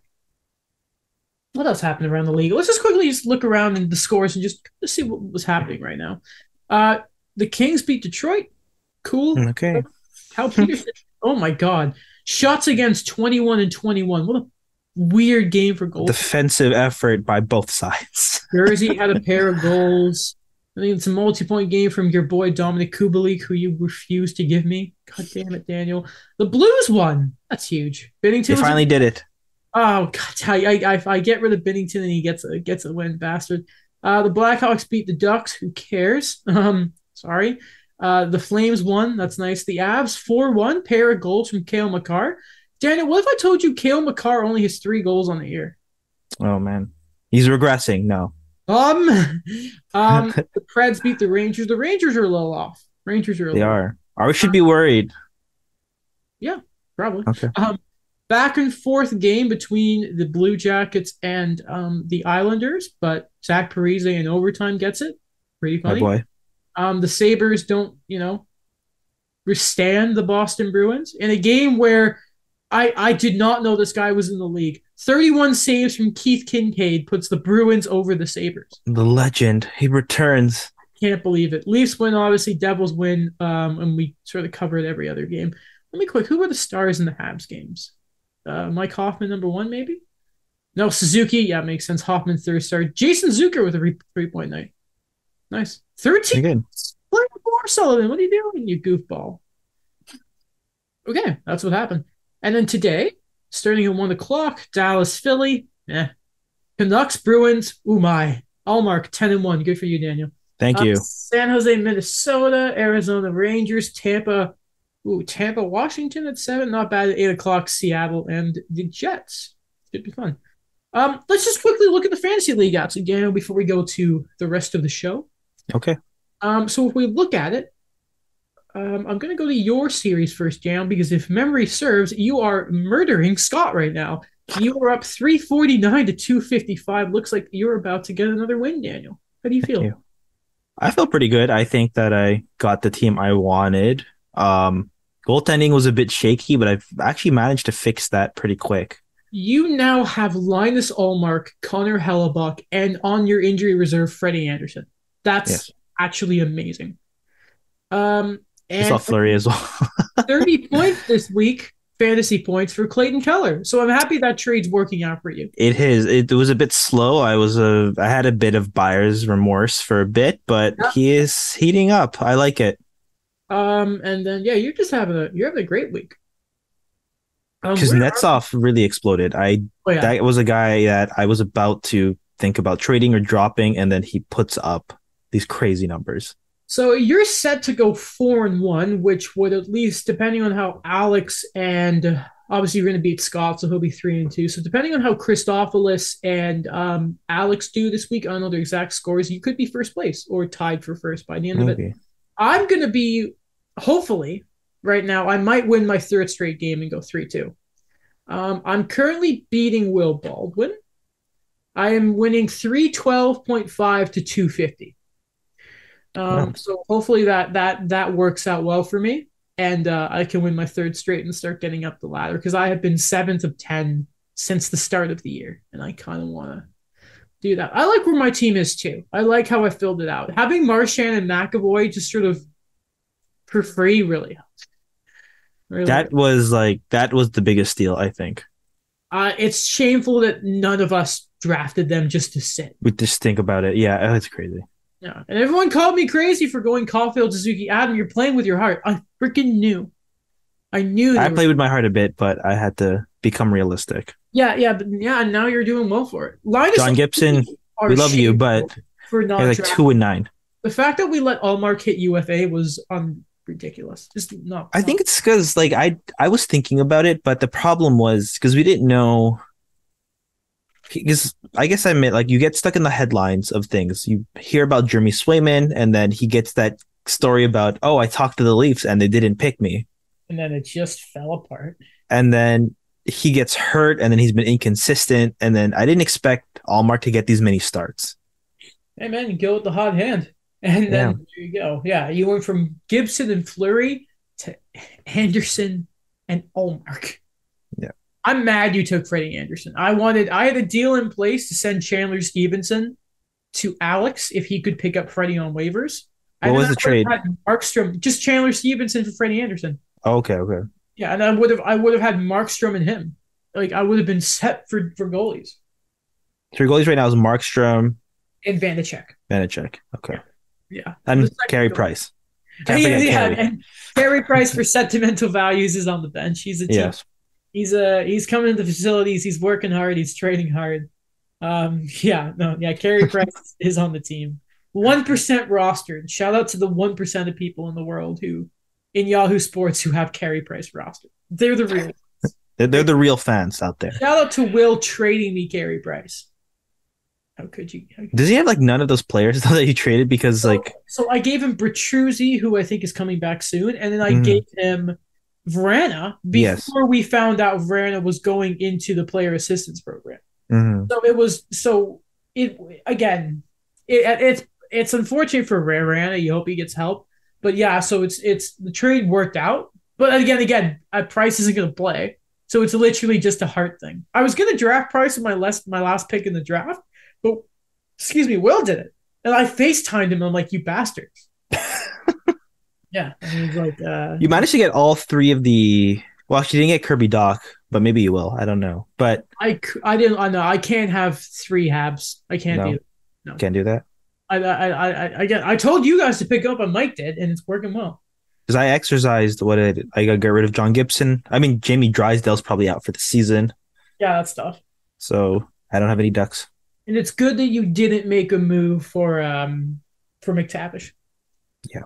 What else happened around the league? Let's just quickly just look around in the scores and just, see what was happening right now. Uh, the Kings beat Detroit. Cool. Okay. How Peterson? oh my God! Shots against twenty-one and twenty-one. What a weird game for goals. Defensive effort by both sides. Jersey had a pair of goals. I think it's a multi-point game from your boy Dominik Kubalik, who you refused to give me. God damn it, Daniel. The Blues won. That's huge. They Binnington was finally did it. Oh God, I, I I get rid of Binnington and he gets a gets a win, bastard. Uh, the Blackhawks beat the Ducks. Who cares? Um, sorry. Uh, the Flames won. That's nice. The Avs four one pair of goals from Cale Makar. Daniel, what if I told you Cale Makar only has three goals on the year? Oh man, he's regressing. No. Um, um, the Preds beat the Rangers. The Rangers are a little off. Rangers are. A They little are. Or we should be worried. Yeah, probably. Okay. Um, back and forth game between the Blue Jackets and um, the Islanders, but Zach Parise in overtime gets it. Pretty funny. boy. Um, the Sabres don't, you know, withstand the Boston Bruins in a game where I I did not know this guy was in the league. 31 saves from Keith Kinkaid puts the Bruins over the Sabres. The legend. He returns. Can't believe it. Leafs win, obviously. Devils win, um, and we sort of covered every other game. Let me quick. Who were the stars in the Habs games? Uh, Mike Hoffman, number one, maybe. No, Suzuki. Yeah, makes sense. Hoffman, third star. Jason Zucker with a re- three point night. Nice. 13 good. Play more, Sullivan. What are you doing, you goofball? Okay, that's what happened. And then today, starting at one o'clock, Dallas, Philly. Eh. Canucks, Bruins. Ooh my. Ullmark, ten and one. Good for you, Daniel. Thank Uh, you. San Jose, Minnesota, Arizona Rangers, Tampa. Ooh, Tampa, Washington at seven. Not bad at eight o'clock. Seattle and the Jets. Should be fun. Um, let's just quickly look at the fantasy league outs again before we go to the rest of the show. Okay. Um, so if we look at it, um, I'm going to go to your series first, Jan, because if memory serves, you are murdering Scott right now. You are up 349 to 255. Looks like you're about to get another win, Daniel. How do you feel? you. I feel pretty good. I think that I got the team I wanted. Um, goaltending was a bit shaky, but I've actually managed to fix that pretty quick. You now have Linus Ullmark, Connor Hellebuyck, and on your injury reserve, Freddie Andersen. That's Yes. actually amazing. Um, I and saw Fleury as well. 30 points this week, fantasy points for Clayton Keller. So I'm happy that trade's working out for you. It is. It was a bit slow. I was a. I had a bit of buyer's remorse for a bit, but Yeah. he is heating up. I like it Um, and then yeah, you're just having a you're having a great week. Um, because are- Netsov really exploded. I oh, yeah. that was a guy that I was about to think about trading or dropping, and then he puts up these crazy numbers. So you're set to go four and one, which would at least, depending on how Alex and obviously you're going to beat Scott, so he'll be three and two. So depending on how Christophilus and um, Alex do this week, I don't know the exact scores. You could be first place or tied for first by the end of it. I'm going to be, hopefully, right now, I might win my third straight game and go 3 2. Um, I'm currently beating Will Baldwin. I am winning 312.5 to 250. Um, Wow. So hopefully that that that works out well for me, and uh, I can win my third straight and start getting up the ladder because I have been seventh of ten since the start of the year, and I kind of want to do that. I like where my team is too. I like how I filled it out. Having Marchand and McAvoy just sort of for free really helped. Really That was like that was the biggest deal. I think. uh, it's shameful that none of us drafted them just to sit. We just think about it. Yeah, oh, it's crazy. Yeah, and everyone called me crazy for going Caufield, Suzuki, Adam. You're playing with your heart. I freaking knew. I knew. I were- played with my heart a bit, but I had to become realistic. Yeah, yeah, but yeah, and now you're doing well for it. Linus John Gibson, we love you, but for not They're like drafting- two and nine. the fact that we let Ullmark hit UFA was un- ridiculous. Just not. I think it's because like I I was thinking about it, but the problem was because we didn't know. Because I guess I admit, like you get stuck in the headlines of things. You hear about Jeremy Swayman, and then he gets that story about, oh, I talked to the Leafs and they didn't pick me, and then it just fell apart. and then he gets hurt, and then he's been inconsistent, and then I didn't expect Ullmark to get these many starts. Hey man, you go with the hot hand, and then Yeah. there you go. Yeah, you went from Gibson and Fleury to Andersen and Ullmark. Yeah. I'm mad you took Freddie Andersen. I wanted I had a deal in place to send Chandler Stephenson to Alex if he could pick up Freddie on waivers. What was the trade? Markstrom, just Chandler Stephenson for Freddie Andersen. Oh, okay, okay. Yeah, and I would have I would have had Markstrom and him. Like I would have been set for for goalies Three goalies right now is Markstrom, and Vanecek. Vanecek. Okay, Yeah, and The Carey goalie. Price. Can't yeah, yeah, Carey. and Carey Price for sentimental values is on the bench. He's a team. Yes. He's uh he's coming into facilities. He's working hard. He's training hard. Um, yeah, no, yeah. Carey Price is on the team. One percent rostered. Shout out to the one percent of people in the world who, in Yahoo Sports, who have Carey Price rostered. They're the real. They're, they're the real fans out there. Shout out to Will trading me Carey Price. How could you? How Does he have like none of those players though that he traded because so, like so I gave him Bertuzzi, who I think is coming back soon, and then I Mhm. gave him Vrana before Yes. we found out Vrana was going into the player assistance program. mhm. So it was so it again. It, it's it's unfortunate for Vrana. You hope he gets help, but yeah. So it's it's the trade worked out, but again, again, uh, Price isn't going to play, so it's literally just a heart thing. I was going to draft Price in my last my last pick in the draft, but excuse me, Will did it, and I FaceTimed him. I'm like, you bastard. yeah, like, uh, you managed to get all three of the well, she didn't get Kirby Dach, but maybe you will. I don't know. But I I didn't. I know I can't have three Habs. I can't No. do. it. can't do that. I I I I again. I told you guys to pick up, and Mike did, and it's working well. Because I exercised what I did. I got get rid of John Gibson. I mean Jamie Drysdale's probably out for the season. Yeah, that's tough. So I don't have any ducks. And it's good that you didn't make a move for um for McTavish. Yeah.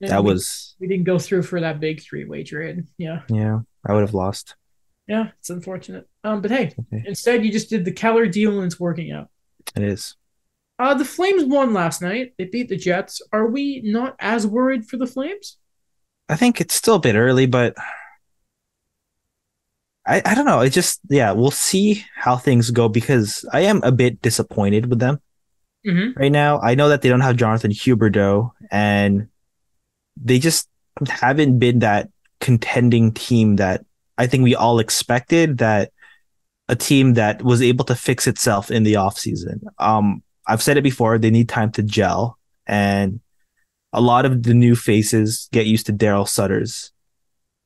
And That we, was we didn't go through for that big three way trade. Yeah, yeah, I would have lost. yeah, it's unfortunate. Um, but hey, Okay. instead you just did the Keller deal and it's working out. It is. Uh, the Flames won last night. They beat the Jets. Are we not as worried for the Flames? I think it's still a bit early, but I, I don't know. It just yeah, we'll see how things go because I am a bit disappointed with them Mm-hmm. right now. I know that they don't have Jonathan Huberdeau and they just haven't been that contending team that I think we all expected that a team that was able to fix itself in the offseason. Um I've said it before, they need time to gel and a lot of the new faces get used to Darryl Sutter's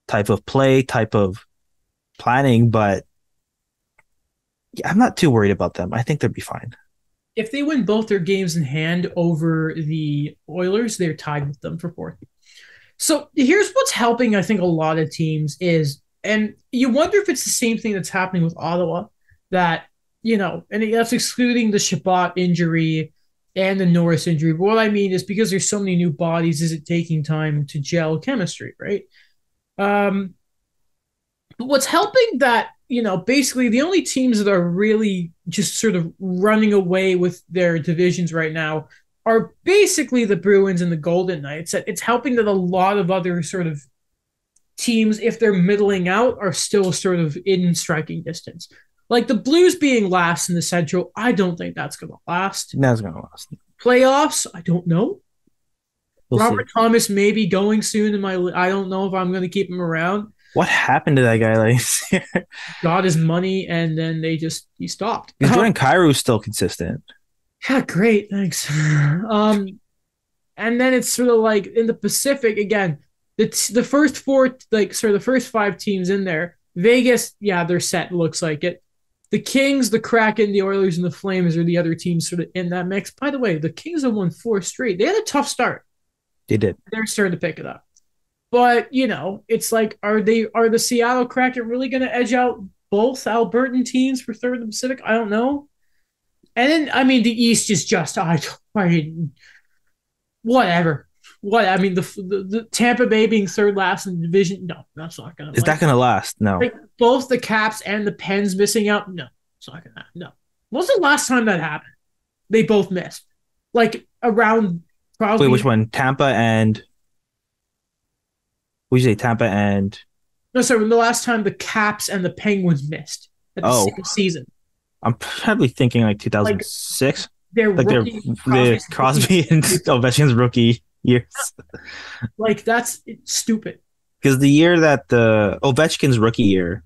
type of play, type of planning, but I'm not too worried about them. I think they'll be fine. If they win both their games in hand over the Oilers, they're tied with them for fourth. So here's what's helping, I think, a lot of teams is, and you wonder if it's the same thing that's happening with Ottawa, that, you know, and that's excluding the Chabot injury and the Norris injury. But what I mean is because there's so many new bodies, is it taking time to gel chemistry, right? Um, but what's helping that, you know, basically the only teams that are really just sort of running away with their divisions right now are basically the Bruins and the Golden Knights. That it's helping that a lot of other sort of teams, if they're middling out, are still sort of in striking distance. Like the Blues being last in the Central, I don't think that's going to last. That's gonna last. Playoffs, I don't know. We'll Robert see. Thomas may be going soon in my. I don't know if I'm going to keep him around. What happened to that guy? Like, Got his money, and then they just he stopped. Jordan Kyrou's still consistent. Yeah, great, thanks. Um, and then it's sort of like in the Pacific again. The t- the first four, like sort of the first five teams in there. Vegas, yeah, they're set. Looks like it. The Kings, the Kraken, the Oilers, and the Flames are the other teams sort of in that mix. By the way, the Kings have won four straight. They had a tough start. They did. They're starting to pick it up. But you know, it's like, are they are the Seattle Kraken really going to edge out both Albertan teams for third in the Pacific? I don't know. And then, I mean, the East is just, I, don't I mean, whatever. What I mean, the, the the Tampa Bay being third last in the division, no, that's not gonna. Is that gonna last? No. like both the Caps and the Pens missing out? No, it's not gonna. No. When was the last time that happened? They both missed, like around probably. Wait, which one? Tampa and. You say? Tampa and. No, sorry. When the last time the Caps and the Penguins missed at the Oh. same season, I'm probably thinking like 2006. they're like they're rookie, the Crosby and Ovechkin's rookie years. like that's stupid. Because the year that the Ovechkin's rookie year,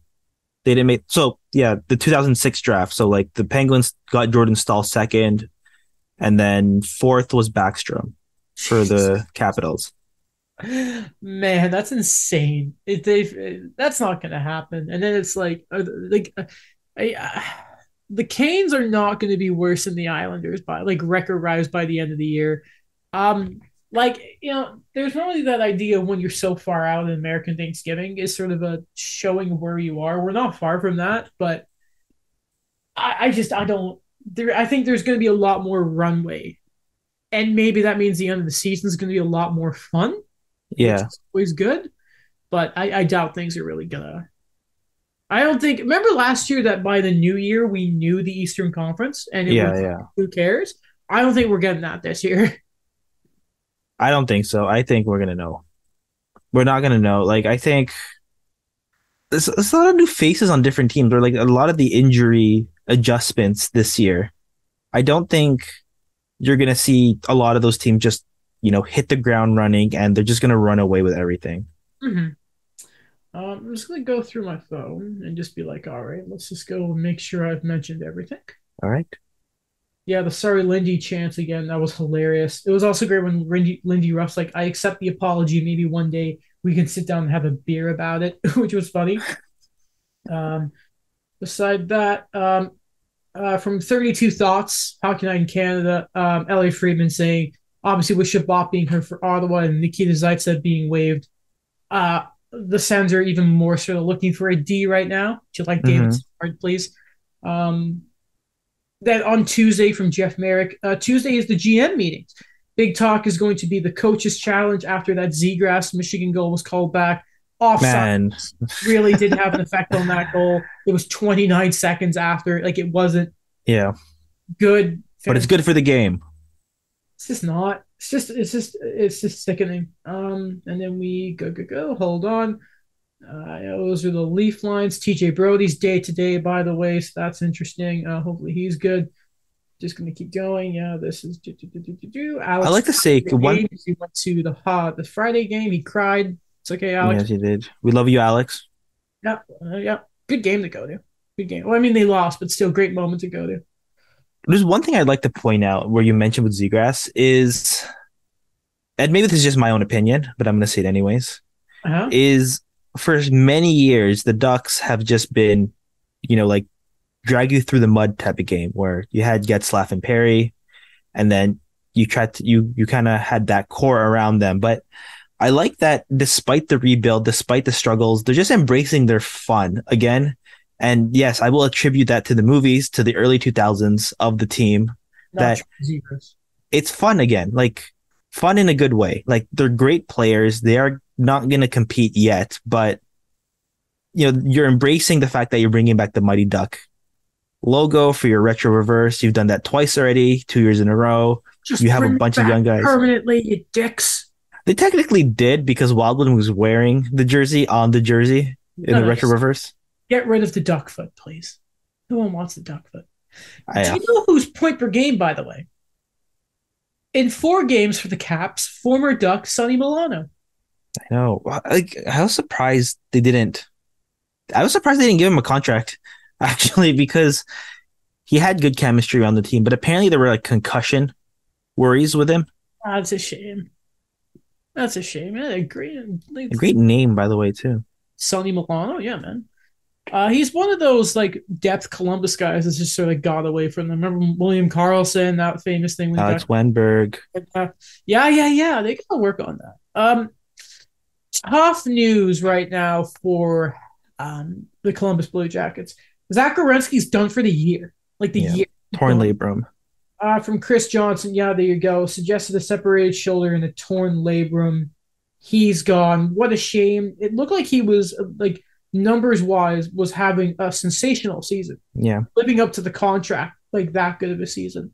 they didn't make. So yeah, the 2006 draft. So like the Penguins got Jordan Staal second, and then fourth was Backstrom for the Capitals. Man, that's insane. It, they that's not going to happen. And then it's like, uh, like, uh, I, uh, the Canes are not going to be worse than the Islanders by like record rise by the end of the year. Um, like you know, there's normally that idea when you're so far out in American Thanksgiving is sort of a showing of where you are. We're not far from that, but I, I just I don't there. I think there's going to be a lot more runway, and maybe that means the end of the season is going to be a lot more fun. Yeah, always good, but I, I doubt things are really gonna. I don't think. Remember last year that by the new year we knew the Eastern Conference, and yeah, was, yeah. Who cares? I don't think we're getting that this year. I don't think so. I think we're gonna know. We're not gonna know. Like I think there's, there's a lot of new faces on different teams. Or like a lot of the injury adjustments this year. I don't think you're gonna see a lot of those teams just you know hit the ground running and they're just gonna run away with everything. Mm-hmm. Um, I'm just gonna go through my phone and just be like, all right, let's just go make sure I've mentioned everything. All right. Yeah, the sorry Lindy chance again. That was hilarious. It was also great when Lindy, Lindy Ruff's like, I accept the apology. Maybe one day we can sit down and have a beer about it, which was funny. Um, beside that, um, uh, from 32 Thoughts, Hockey Night in Canada, um, Elliotte Friedman saying, obviously with Chabot being hurt for Ottawa and Nikita Zaitsev being waived, uh, the Sens are even more sort of looking for a D right now. Do you like David mm-hmm. please? Um, that on Tuesday from Jeff Marek. Uh, Tuesday is the GM meetings. Big talk is going to be the coaches challenge after that Zegras Michigan goal was called back. Offside really didn't have an effect on that goal. It was 29 seconds after. Like it wasn't. Yeah. Good. But it's good for the game. It's just not. It's just. It's just. It's just sickening. Um. And then we go go go. Hold on. Uh, those are the leaf lines. TJ Brodie's day to day, by the way, so that's interesting. Uh, hopefully he's good. Just gonna keep going. Yeah, this is do, do, do, do, do. Alex I like to say one. He went to the uh, the Friday game. He cried. It's okay, Alex. Yes, he did. We love you, Alex. Yeah, uh, yeah. Good game to go to. Good game. Well, I mean, they lost, but still, great moment to go to. There's one thing I'd like to point out where you mentioned with Zegras is, and maybe this is just my own opinion, but I'm going to say it anyways. Uh-huh. Is for many years, the Ducks have just been, you know, like drag you through the mud type of game where you had Getzlaf and Perry, and then you tried to, you, you kind of had that core around them. But I like that despite the rebuild, despite the struggles, they're just embracing their fun again. And yes, I will attribute that to the movies, to the early 2000s of the team. Not that it's fun again, like fun in a good way. Like they're great players. They are not going to compete yet, but you know, you're embracing the fact that you're bringing back the Mighty Duck logo for your retro reverse. You've done that twice already, two years in a row. Just you have a bunch of young guys permanently, you dicks. They technically did because Wildman was wearing the jersey on the jersey in nice. the retro reverse. Get rid of the duck foot, please. No one wants the duck foot. I, Do you know who's point per game, by the way? In four games for the Caps, former Duck Sonny Milano. I know. Like, I was surprised they didn't. I was surprised they didn't give him a contract, actually, because he had good chemistry on the team. But apparently, there were like concussion worries with him. That's a shame. That's a shame. Yeah, a great, a great name, by the way, too. Sonny Milano, yeah, man. Uh, he's one of those like depth Columbus guys that's just sort of got away from them. Remember William Karlsson, that famous thing. Alex got, Wennberg. Uh, yeah, yeah, yeah. They gotta work on that. Um, tough news right now for um, the Columbus Blue Jackets. Zach Werenski's done for the year, like the yeah. year. Torn labrum. Uh, from Chris Johnson, yeah, there you go. Suggested a separated shoulder and a torn labrum. He's gone. What a shame. It looked like he was like numbers wise was having a sensational season. Yeah, living up to the contract, like that good of a season.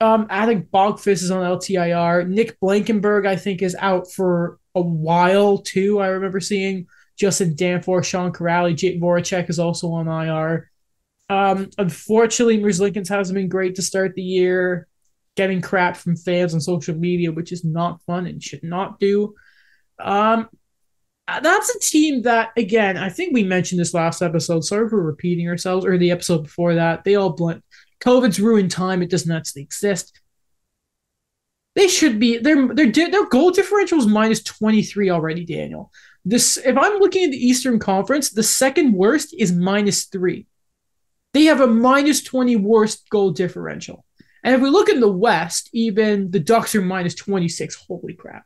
Um, I think Boqvist is on LTIR. Nick Blankenburg, I think, is out for a while too. I remember seeing Justin Danforth, Sean Kuraly, Jake Voracek is also on IR. Um, unfortunately, Merzlikins hasn't been great to start the year, getting crap from fans on social media, which is not fun and should not do. Um, that's a team that, again, I think we mentioned this last episode. Sorry for repeating ourselves, or the episode before that. They all blend. COVID's ruined time. It does not actually exist. They should be their their their goal differential is minus 23 already, Daniel. This if I'm looking at the Eastern Conference, the second worst is minus 3. They have a minus 20 worst goal differential. And if we look in the West, even the Ducks are minus 26. Holy crap.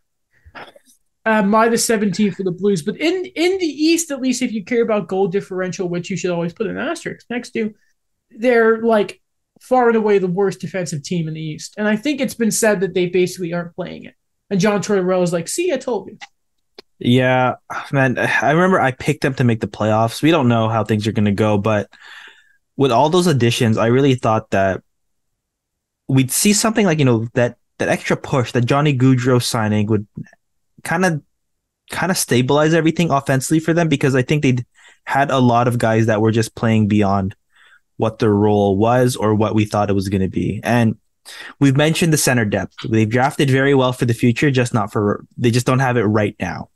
Uh, minus 17 for the Blues. But in, in the East, at least if you care about goal differential, which you should always put an asterisk next to, they're like far and away the worst defensive team in the East. And I think it's been said that they basically aren't playing it. And John Tortorella is like, see, I told you. Yeah, man. I remember I picked them to make the playoffs. We don't know how things are going to go, but with all those additions, I really thought that we'd see something like you know that that extra push that Johnny Gaudreau signing would kind of kind of stabilize everything offensively for them because I think they'd had a lot of guys that were just playing beyond what their role was or what we thought it was going to be. And we've mentioned the center depth. They've drafted very well for the future, just not for they just don't have it right now.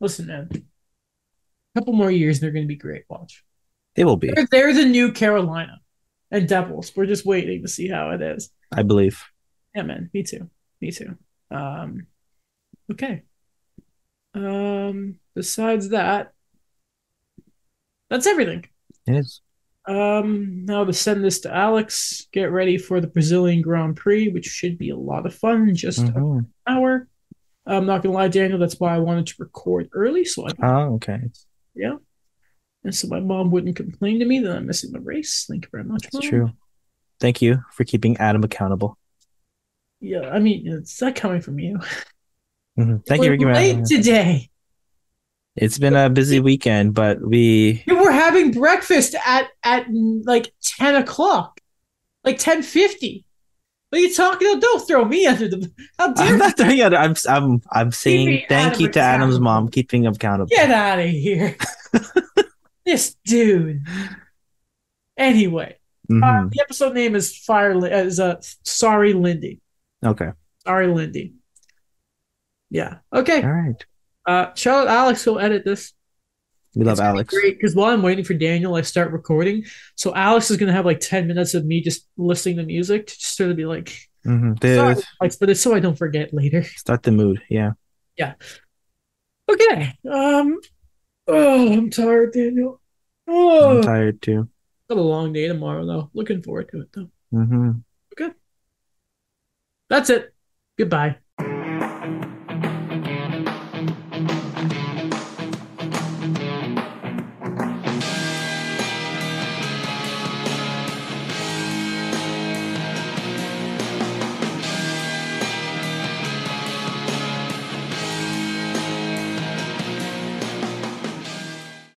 Listen, man. A couple more years they're going to be great. Watch. They will be. They're, they're the new Carolina and Devils. We're just waiting to see how it is. I believe. Yeah, man. Me too. Me too. Um, okay. Um, besides that, that's everything. It is. Um, now to send this to Alex, get ready for the Brazilian Grand Prix, which should be a lot of fun just Mhm. an hour. I'm not gonna lie, Daniel. That's why I wanted to record early, so I can, Oh, okay. yeah, and so my mom wouldn't complain to me that I'm missing the race. Thank you very much. That's Mom. true. Thank you for keeping Adam accountable. Yeah, I mean, it's not coming from you. Mhm. Thank you for giving late today. It's been a busy weekend, but we You were having breakfast at at like ten o'clock, like ten fifty. What are you talking about? Don't throw me under the. How dare I'm you not doing it. I'm I'm I'm saying thank you to Adam's mom, keeping him accountable. get out of here? this dude. Anyway, uh, Mhm. the episode name is Fire. Li- Is uh, sorry, Lindy. Okay. Sorry, Lindy. Yeah. Okay. All right. Uh, shout out Alex who'll edit this. We love Alex. Great, because while I'm waiting for Daniel, I start recording. So Alex is gonna have like ten minutes of me just listening to music to just sort of be like, mm-hmm. sorry, Alex, but it's so I don't forget later. Start the mood. Yeah. Yeah. Okay. Um. Oh, I'm tired, Daniel. Oh, I'm tired too. got a long day tomorrow though. Looking forward to it though. Mm-hmm. Okay. That's it. Goodbye.